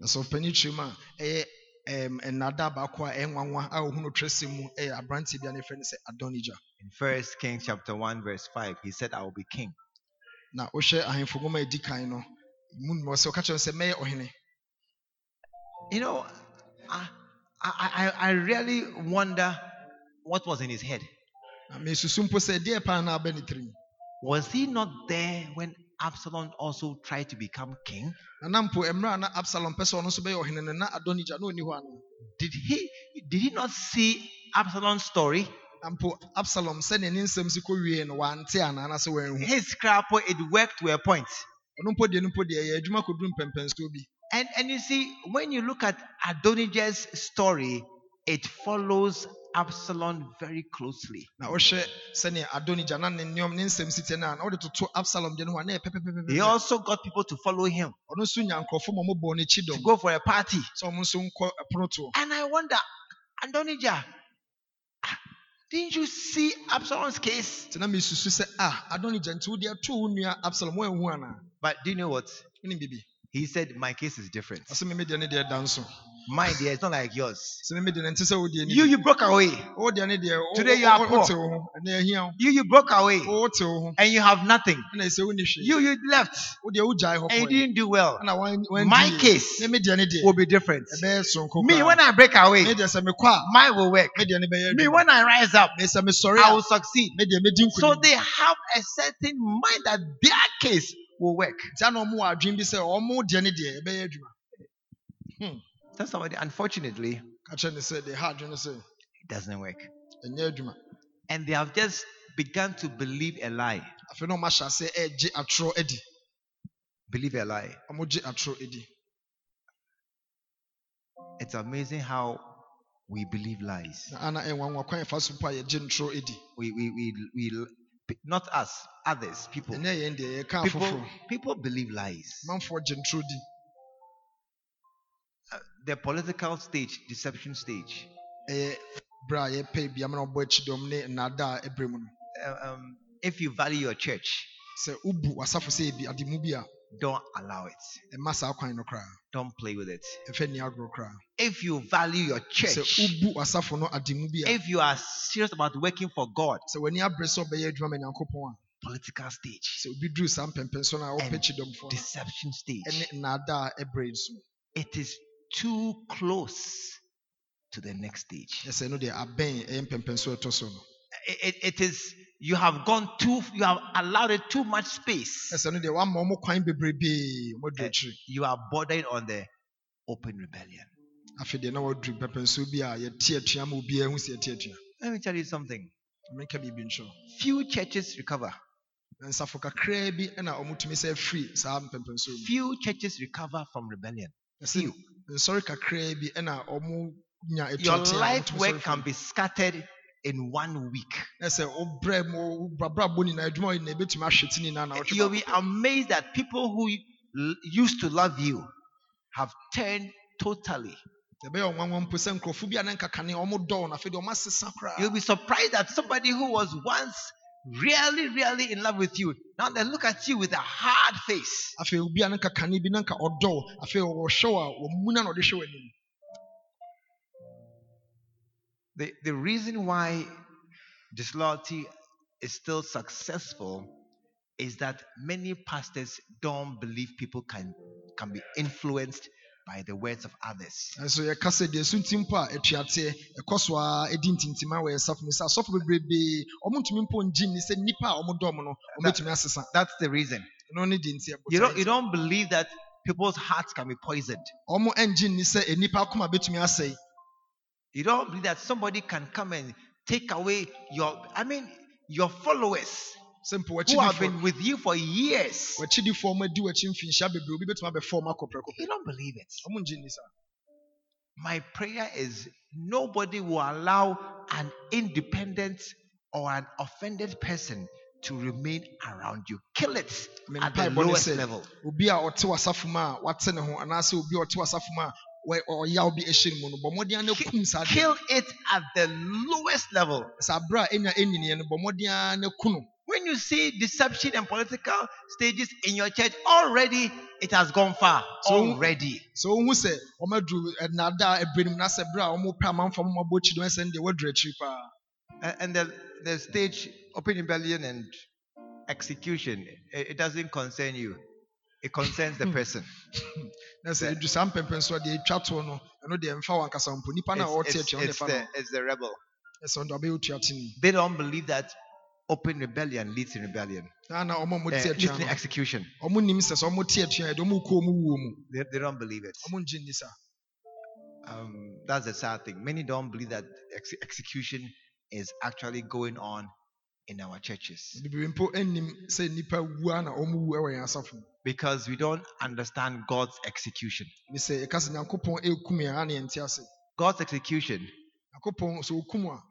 na sɛ ɔpɛni kyerɛ mu a ɛyɛ ɛm ɛnaada baako a ɛyɛ nwanwa a ohun twerɛsɛm mu ɛyɛ aberanteɛ bi ne fɛ no sɛ adonija In First Kings chapter 1, verse 5, he said, I will be king. na wohwɛ ahemfo nwoma a edi kan no mu nnum sɛ ɔka kyerɛ sɛ mɛyɛ ɔhene You know, I, I, I, I really wonder what was in his head. na mesusu mpo sɛ deɛ paa na abɛ ne tirim Was he not there when Absalom also tried to become king? na na mpo mmerɛ a na absalom pɛ sɛ ɔno nso bɛyɛ ɔhene no na adonija na ɔni hɔ ano Did he did he not see Absalom's story? absalom sɛnea ne nsɛm si kɔ wie no wante anaa na sɛ wanhu His scrapper, it worked to a point. Ɔno mpo deɛ no mpo deɛ ɛyɛ adwuma kɔduru mpɛmpɛnsoɔ bi And and you see, when you look at Adonijah's story, it follows Absalom very closely. na wohwɛ sɛnea adonija na ne nneɛm ne nsɛm si teɛ no a na wode toto absalom deɛ no ho a na ɛyɛ He also got people to follow him ɔno nso nya nkurɔfo ma ɔmobɔ n'akyi to go for a party. sɛ ɔmo nso nkɔ ɛpono toɔ And I wonder, Adonijah, ah, didn't you see Absalom's case? nti na mesusu sɛ ah adonija nti wode ato wo nua absalom woanhu anaa But do you know what? He said, My case is different. ɔsɛ meme deɛ ne deɛ da nso Mine dear is not like yours. sɛ meme deɛ ne nte sɛ wo deɛ ne You you broke away. wo deɛ ne deɛ wo- Today you are poor. wote wo ho ɛnɛ ahia wo You you broke away Wo- wote wo ho and you have nothing. ɛna ɛsɛ wonni hwee You you left wo deɛ wogyae hɔ and you didn't do well. My case ne me deɛ ne deɛ will be different. Me when I break away, me deɛ sɛ mekɔ a mine will work. me deɛ ne bɛyɛ Me adwuma. when I rise up, me sɛ mesɔre I will succeed. me deɛ mɛdi So they have a certain mind that their case will work. nti ana ɔmo wɔ adwene bi sɛ ɔmo deɛ ne deɛ ɛbɛyɛ adwuma hmm. Tell somebody, unfortunately, ka kyerɛ ne sɛ deɛ ha adwene it doesn't work. And they have just begun to believe a lie. afei na ɔmo ahyɛ ase ɛgye atorɔ adi Believe a lie. ɔmo gye atorɔ adi It's amazing how we believe lies. na ana ɛnwanwa kwan ɛfa so po a yɛgye We, we, we, we, not us, others, people. ɛnyɛ yɛn deɛ yɛka People, people believe lies. manfoɔ gye ntorɔ di Uh, the political stage, deception stage. ɛyɛ berɛ a yɛpɛ bi amana ɔbɔ akyi dɔm ne nnada a ɛbrɛ mu no Uh, um, if you value your church, sɛ wobu wasafo sɛ ebi ade mu bi a don't allow it. ɛma saa kwan no koraa Don't play with it. ɛfɛ nni agorɔ koraa If you value your church, wobu wasafo no ade mu bi a. if you are serious about working for God, sɛ w'ani abere sɛ ɔbɛyɛ adwuma ma nyankopɔn a. political stage, sɛ obi duru saa mpɛmpɛnso no a wɔpɛ And deception stage, ɛne nnaada a ɛbrɛ so it is too close to the next stage. ɛsɛ no deɛ abɛn ɛyɛ mpɛmpɛnso a ɛtɔ so no. It, it- it is you have gone too, you have allowed it too much space. ɛsɛ no deɛ wama ɔmo kwan bebrebee ɔmadu Eh. You are bordering on the open rebellion. afei deɛ na waduru mpɛmpɛnso bi a yɛte atua ma obiara hu sɛ yɛte atua Let me tell you something. menka biribi nkyerɛ. Few churches recover. na nsafo kakraa bi ɛna ɔmotumi sɛ afiri saa mpɛmpɛnso mu Few churches recover from rebellion. Few. nsɔre kakraa bi ɛna ɔmo nya Your life work can be scattered in one week. ɛsɛ wobrɛ oh, mu wobrabrabɔ oh, nyinaa adwuma nyinaa ɛbɛtumi ahwɛ ti nyinaa na You'll be amazed that people who used to love you have turned totally. ɛbɛyɛ ɔnwanwa mpo sɛ nkurɔfo bi a na nkakane ɔmo dɔɔ no afei deɛ ɔmo asesa You'll be surprised that somebody who was once really, really in love with you. Now they look at you with a hard face. The, the reason why disloyalty is still successful is that many pastors don't believe people can, can be influenced by the words of others. nso yɛka sɛ deɛ so nti mpo a atuateɛ ɛkɔ so a ɛdi ntintima wɔ yɛsafo mu sɛ asɔfo bebrebee ɔmo ntumi mpo ngye nni sɛ nnipa a ɔmo dɔm no ɔmɛtumi asesa That's the reason. ɛno ne de nti You don't, you don't believe that people's hearts can be poisoned. ɔmo ngye nni sɛ nnipa akoma bɛtumi asɛe You don't believe that somebody can come and take away your, I mean, your followers who have been with you for years. w'akyidifoɔ ɔmo adi w'akyi mfinhyia bebree obi bɛtumi abɛfɔ ɔmo akɔ prɛko You don't believe it. ɔmo ngye nni saa My prayer is nobody will allow an independent or an offended person to remain around you. Kill it at the lowest level. Obi a ɔte w'asafo mu a wate ne ho anaasɛ obi a ɔte w'asafo mu a wɔ- ɔyaw bi ahyɛ ne mu no bɔ mmɔden a na kum saa adeɛ Kill it at the lowest level. sɛ abere a ɛnya ɛnyiniɛ no bɔ mmɔden a na ku no When you see deception and political stages in your church, already it has gone far. So- Already. sɛ wohu sɛ ɔmaduru ɛnada a ɛberɛ nim na sɛ eh, berɛ a ɔmo pɛ amanfa mo mabɔ akyi no ɛsɛ eh, deɛ waduru akyiri paa A- And the, the stage, open rebellion and execution, it, it doesn't concern you. It concerns the person. na sɛ ɛdu saa mpɛmpɛ nso a deɛ ɛtwa toɔ no ɛno deɛ ɛmfa wɔ ankasa mpo nnipa no a It's, it's, it's the, it's the rebel. ɛsɛ ɔde ɔbɛyɛ otua tene They don't believe that open rebellion leads to rebellion. na na ɔmo a Uh, leads to execution. ɔmo nim sɛ sɛ ɔmo te atua yɛ de ɔmo kɔ ɔmo wuo mu They, they don't believe it. ɔmo ngye nni saa Um, that's the sad thing. Many don't believe that ex- execution is actually going on in our churches bebree mpo anim sɛ nnipa wu a na ɔmo wu ɛwɔ yɛn asafo mu because we don't understand God's execution. bi sɛ yɛka sɛ nyankopɔn ɛkum yɛn a na yɛnte ase God's execution, nyankopɔn sɛ ɔkum a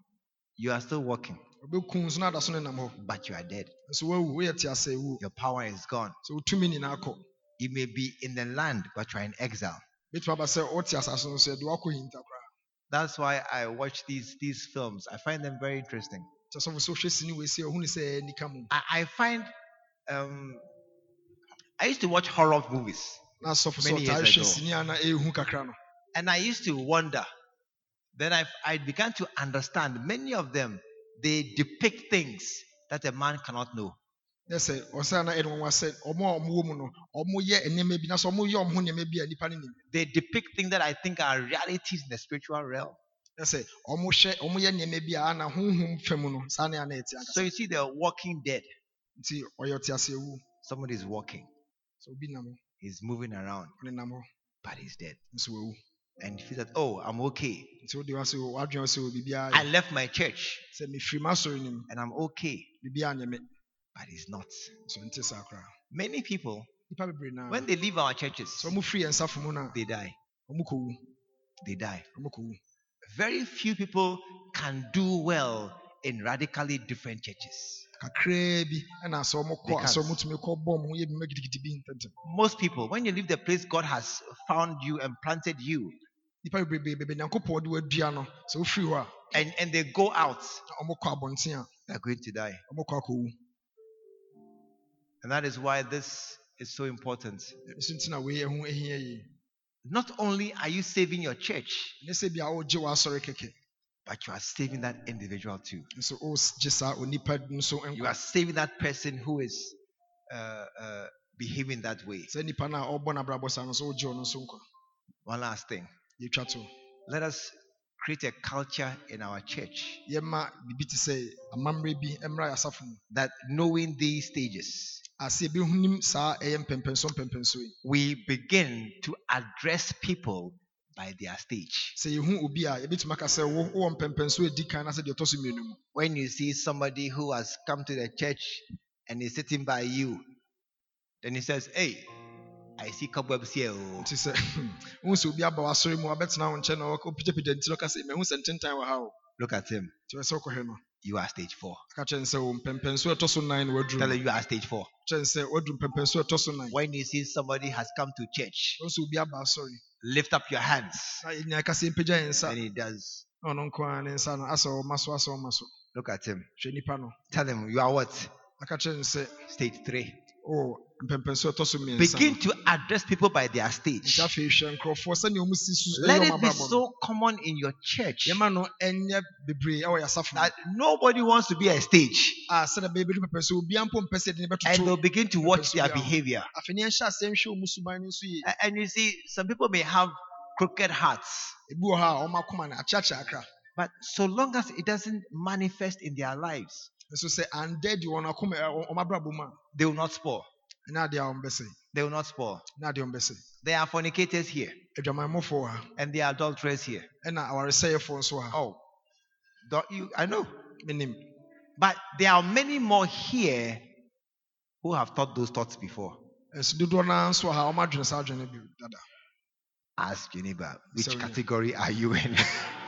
you are still walking, ɔbɛkum nso na ada so ne nam hɔ but you are dead. nso wawu woyɛ te ase wu Your power is gone. sɛ wotumi nyinaa kɔ You may be in the land, but you are in exile. bɛtumi aba sɛ ɔte asase no so yɛde wakɔ hinta koraa That's why I watch these these films. I find them very interesting. kyɛ sɛ sɛ wohwɛ sini wei sɛ ɔhunu sɛ ɛyɛ nika mu I, I find um, I used to watch horror movies, na asɔfo sɛ Many years ago. sini a na ɛɛhu kakra no and I used to wonder. Then I I began to understand many of them. They depict things that a man cannot know. na sɛ ɔsɛ na ɛde wɔn sɛ ɔmo a ɔmo wɔ mu no ɔmo yɛ nneɛma bi na sɛ ɔmo yɛ ɔmo ho nneɛma bi a nipa no nim They depict things that I think are realities in the spiritual realm. na sɛ ɔmo hyɛ ɔmo yɛ nneɛma bi a ana honhom fam no saa ne ana ɛte So you see, the walking dead. nti ɔyɛ ɔte ase ewu Somebody is walking. Sɛ obi nam hɔ He's moving around, ɔne nam hɔ but he's dead. And he feels that, oh, I'm okay. nti wode wa sɛ wadwene wo sɛ wɔ biribiara I left my church sɛ mefiri m'asɔre and I'm okay, biribiara nyɛ me but he's not. nso nte saa Many people, nipa bebree naa when they leave our churches, sɛ ɔmo firi yɛn nsafo mu no they die. They die. Very few people can do well in radically different churches. kakraa bi ɛna sɛ ɔmo kɔ Because- asɛ ɔmo tumi kɔ bɔ ɔmo ho yɛ bima gidigidi bi ntɛntɛm Most people, when you leave the place God has found you and planted you, nipa bebree bebe nyankopɔn de wadua no sɛ wofiri hɔ a and, and they go out, na ɔmo kɔ abɔnten a they're going to die. ɔmo kɔ akɔwu And that is why this is so important. ɛso nti na wei ɛho ahia yie Not only are you saving your church, ne sɛ bia wogye w'asɔre kɛkɛ but you are saving that individual too. nso wogye saa onipa nso You are saving that person who is uh, uh, behaving that way. sɛ nipa no a ɔbɔ n'abrabɔ saa no nso wogye ɔno nso nkwa One last thing. Let us create a culture in our church yɛma biribi te sɛ amammerɛ bi mmra yɛ asafo mu that knowing these stages, ase ebi nim saa ɛyɛ mpɛmpɛnso mpɛmpɛnso yi we begin to address people by their stage. sɛ yɛhu obi a yɛbɛtumi aka sɛ wo wowɔ mpɛmpɛnso a kan na sɛ deɛ ɔtɔ so mmienu mu When you see somebody who has come to the church and is sitting by you, then he says, Hey, I see cobwebs here. oh." nti sɛ wohu sɛ obi aba w'asɔre mu abɛtena wo nkyɛn na ɔpigyapigya nti no ɔka sɛ mahu sɛ ntentan wɔ ha o Look at him. nti wɔ sɛ wokɔhwɛ no You are stage four. ka kyerɛ wo mpɛmpɛnso ɛtɔ so nan na Tell him you are stage four. kyerɛ no sɛ mpɛmpɛnso ɛtɔ so nan When you see somebody has come to church, wo sɛ obi aba asɔre lift up your hands. na yɛnya ka sɛ mpagya yɛn nsa And he does. na ɔno nko ara ne nsa no asɛ ɔma so asɛ ɔma so Look at him. hwɛ nipa no Tell him you are what? aka kyerɛ no sɛ Stage three. O mpɛmpɛnso ɛtɔ so mmiɛnsa Begin to address people by their stage. afei hwɛ nkurɔfoɔ sɛnea ɔmu si so Let it be so common in your church. Yɛma no ɛnyɛ bebree ɛwɔ yɛasafo no that nobody wants to be a stage. A sɛdeɛ bɛyɛ bɛdu pɛpɛ sɛ obiara mpo mpɛ sɛ yɛde ne and they'll begin to watch their behavior. afei ne yɛnhyɛ asɛ nhwɛ ɔmu suban no nso yie. A- And you see, some people may have crooked hearts, ebi wɔ hɔ a ɔmo akoma no akyeakyea akra. But so long as it doesn't manifest in their lives, nso sɛ andɛ di wɔn akoma ɛ- eh, ɔmo abrabɔ mu a they will not spoil. ɛna adeɛ a ɔmo bɛsɛ They will not spoil. ɛna adeɛ a ɔmo bɛsɛ There are fornicators here adwamanmɔfoɔ wɔ ha and there are adulterers here. Eh, ɛna awaresɛyɛfoɔ nso wɔ ha Oh, don't you, I know. But there are many more here who have thought those thoughts before. ɛso dodoɔ naa nso wɔ ha ɔmo adwene saa adwene bi dada Ask your neighbor, which category are you in?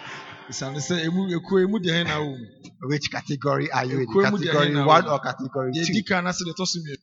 which category are you in? Ekwe mu deɛ Category one or category two? edi kan na sɛ deɛ ɛtɔ so mmienu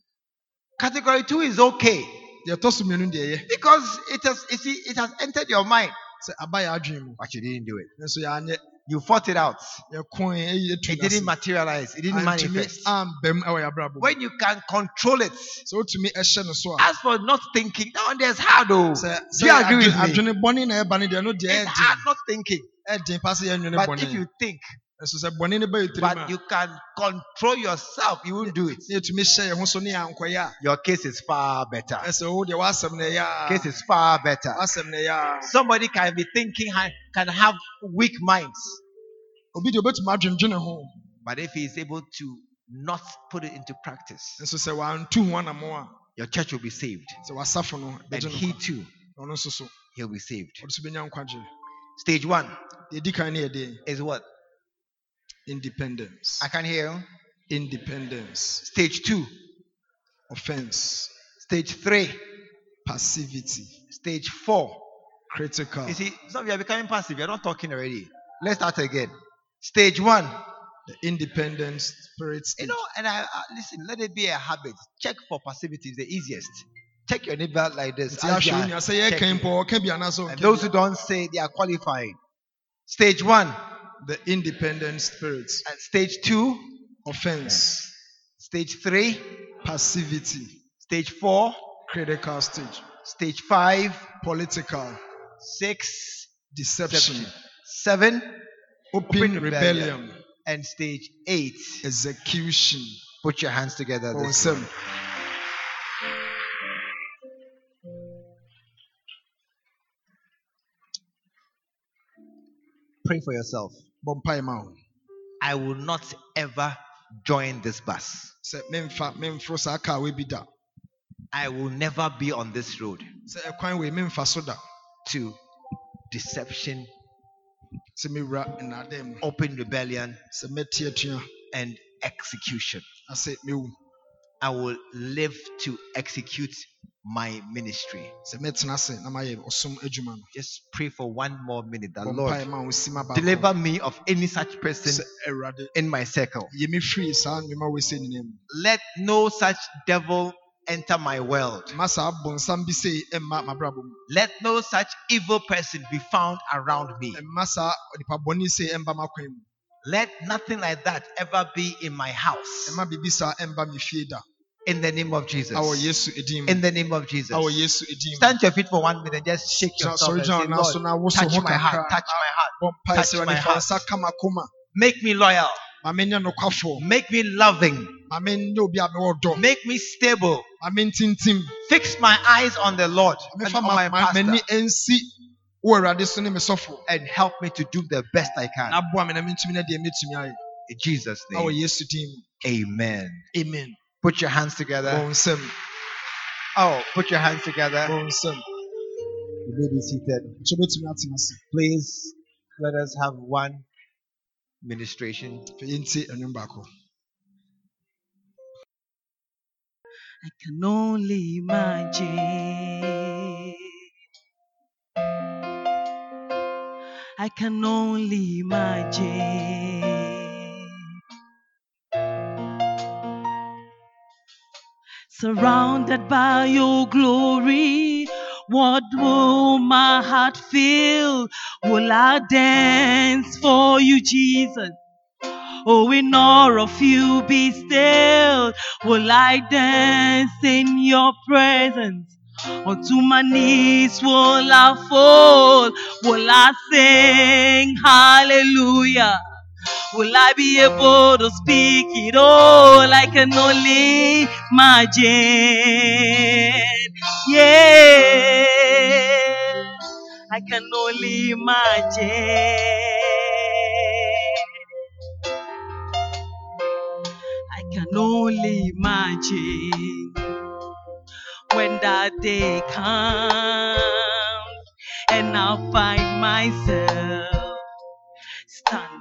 Category two is okay deɛ ɛtɔ so mmienu deɛ ɛyɛ because it has, you see, it has entered your mind, sɛ aba yɛ adwene mu but you didn't do it. You fought it out. yɛkoe eyi etu It didn't materialize. It didn't manifest. ambɛm ɛwɔ yɛ abrabɔ mu When you can control it, sɛ wotumi ɛhyɛ so a as for not thinking, that one there's hard though. sɛ Do you agree with me? adwene bɔne na ɛba ne deɛ no deɛ It's hard not thinking. Ɛden pa sɛ yɛnwene But if you think, nso sɛ bɔne no bɛyɛ tirim but you can control yourself, you won't do it. ne yɛtumi hyɛ yɛn ho so ne yɛankɔyɛ a Your case is far better. ɛsɛ wo deɛ w'asɛm na Case is far better. w'asɛm na ɛyɛ a Somebody can be thinking, can have weak minds. obi deɛ obɛtumi adwendwene ho But if he is able to not put it into practice, nso sɛ wantu ho anamo a your church will be saved. sɛ wasafo no And he too, ɔno nso so he'll be saved. Ɔde so bɛnya nkwagye Stage one deɛ ɛdi kan ne yɛde is what? independence I can hear you. independence Stage two, offense stage three, passivity stage four. critical You see, some of you are becoming passive. You're not talking already. Let's start again. Stage one, the independent spirit you know, and I, I listen, let it be a habit. Check for passivity is the easiest. Check your neighbor like this. as you ahwɛ wo are nua sɛ yɛka checking. mpo ɔka bi anaasɛ And those who don't say they are qualified. Stage one. The independent spirits. and stage two, offense. Stage three, passivity. Stage four, critical stage. Stage five, political. Six, deception. Seven, open, Open rebellion. rebellion. And stage eight. execution. Put your hands together. wɔn Pray for yourself. bɔ mpae ma wo I will not ever join this bus. sɛ memfa memforo saa kaa wei I will never be on this road sɛ ɛkwan wei memfa so da to deception, sɛ mewura nnaadaa mu open rebellion, sɛ mɛte atua and execution. Na sɛ mewu I will live to execute my ministry. sɛ mɛtena ase na mayɛ ɔsom adwuma no Just pray for one more minute that Lord mpae ma wo sima baako deliver me of any such person in my circle. yi me firi saa nnwuma wei sɛ nyinaa mu Let no such devil enter my world. ma saa bonsam bi sei mma m'abrabɔ mu Let no such evil person be found around me. mma saa nipa bɔne sei mba m'akwan mu Let nothing like that ever be in my house. Mma biribi saa mba me fie da In the name of Jesus. awɔ yesu edin In the name of Jesus. awɔ yesu edin Stand your feet for one minute and just shake yourself and say, Lord, touch my heart, touch my heart. touch my heart. nsa ka m'akoma Make me loyal. ma menyɛ nokwafoɔ Make me loving. ma menyɛ obi a mewɔ dɔ Make me stable. Fix my eyes on the Lord and on my pastor nsi wɔ awurade so ne me sɔfo and help me to do the best I can. na boa me na mentumi na deɛ mɛtumi ayɛ In Jesus' name. Amen. amen Put your hands together. wo Oh, put your hands together. bɔ You may be seated. nso bɛtumi atena ase Please let us have one ministration. fɛ yɛntie anwom baako I can only imagine. I can only imagine. Surrounded by your glory, what will my heart feel? Will I dance for you, Jesus? Oh, in awe of you be still. Will I dance in your presence? Onto my knees will I fall? Will I sing hallelujah? Will I be able to speak it all? I can only imagine. Yeah, I can only imagine. I can only imagine when that day comes and I'll find myself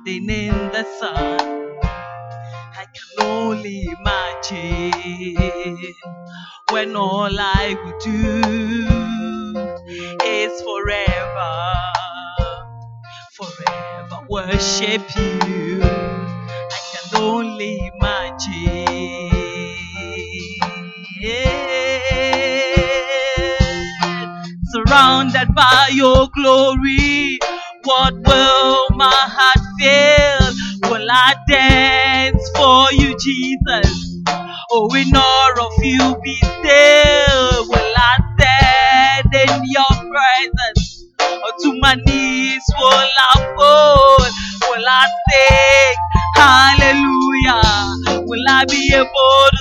standing in the sun. I can only imagine when all I would do is forever, forever worship you. I can only imagine. Surrounded by your glory, what will my heart feel? Will I dance for you, Jesus? Oh, in awe of you be still. Will I stand in your presence? Or to my knees will I fall? Will I sing hallelujah? Will I be able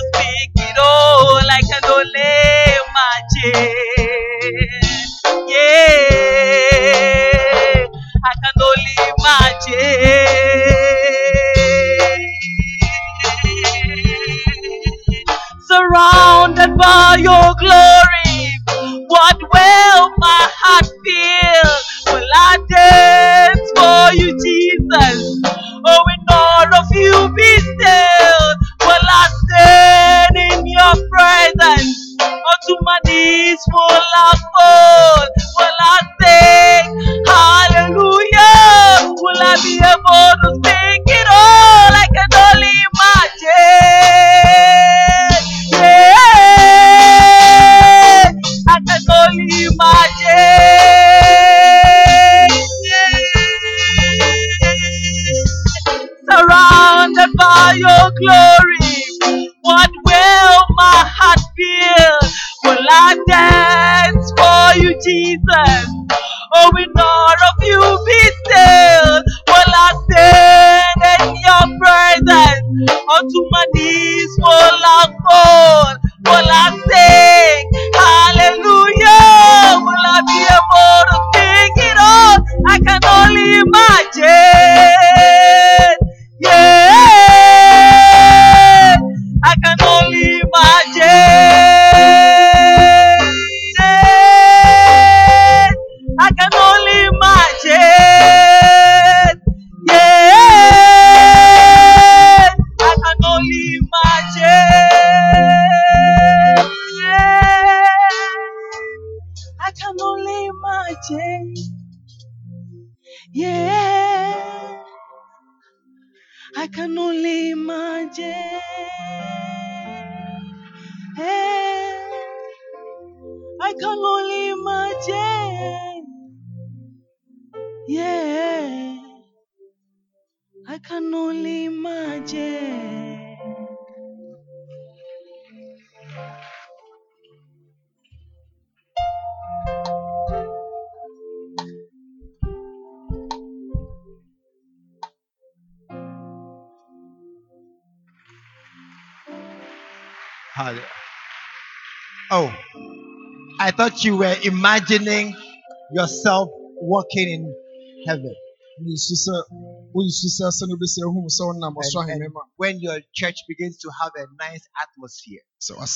you were imagining yourself walking in heaven. Yesu sɛ woyesu sɛ sɛ no wobɛsi ahu sɛ wonam ɔsoro And- and ahemma mu a when your church begins to have a nice atmosphere. sɛ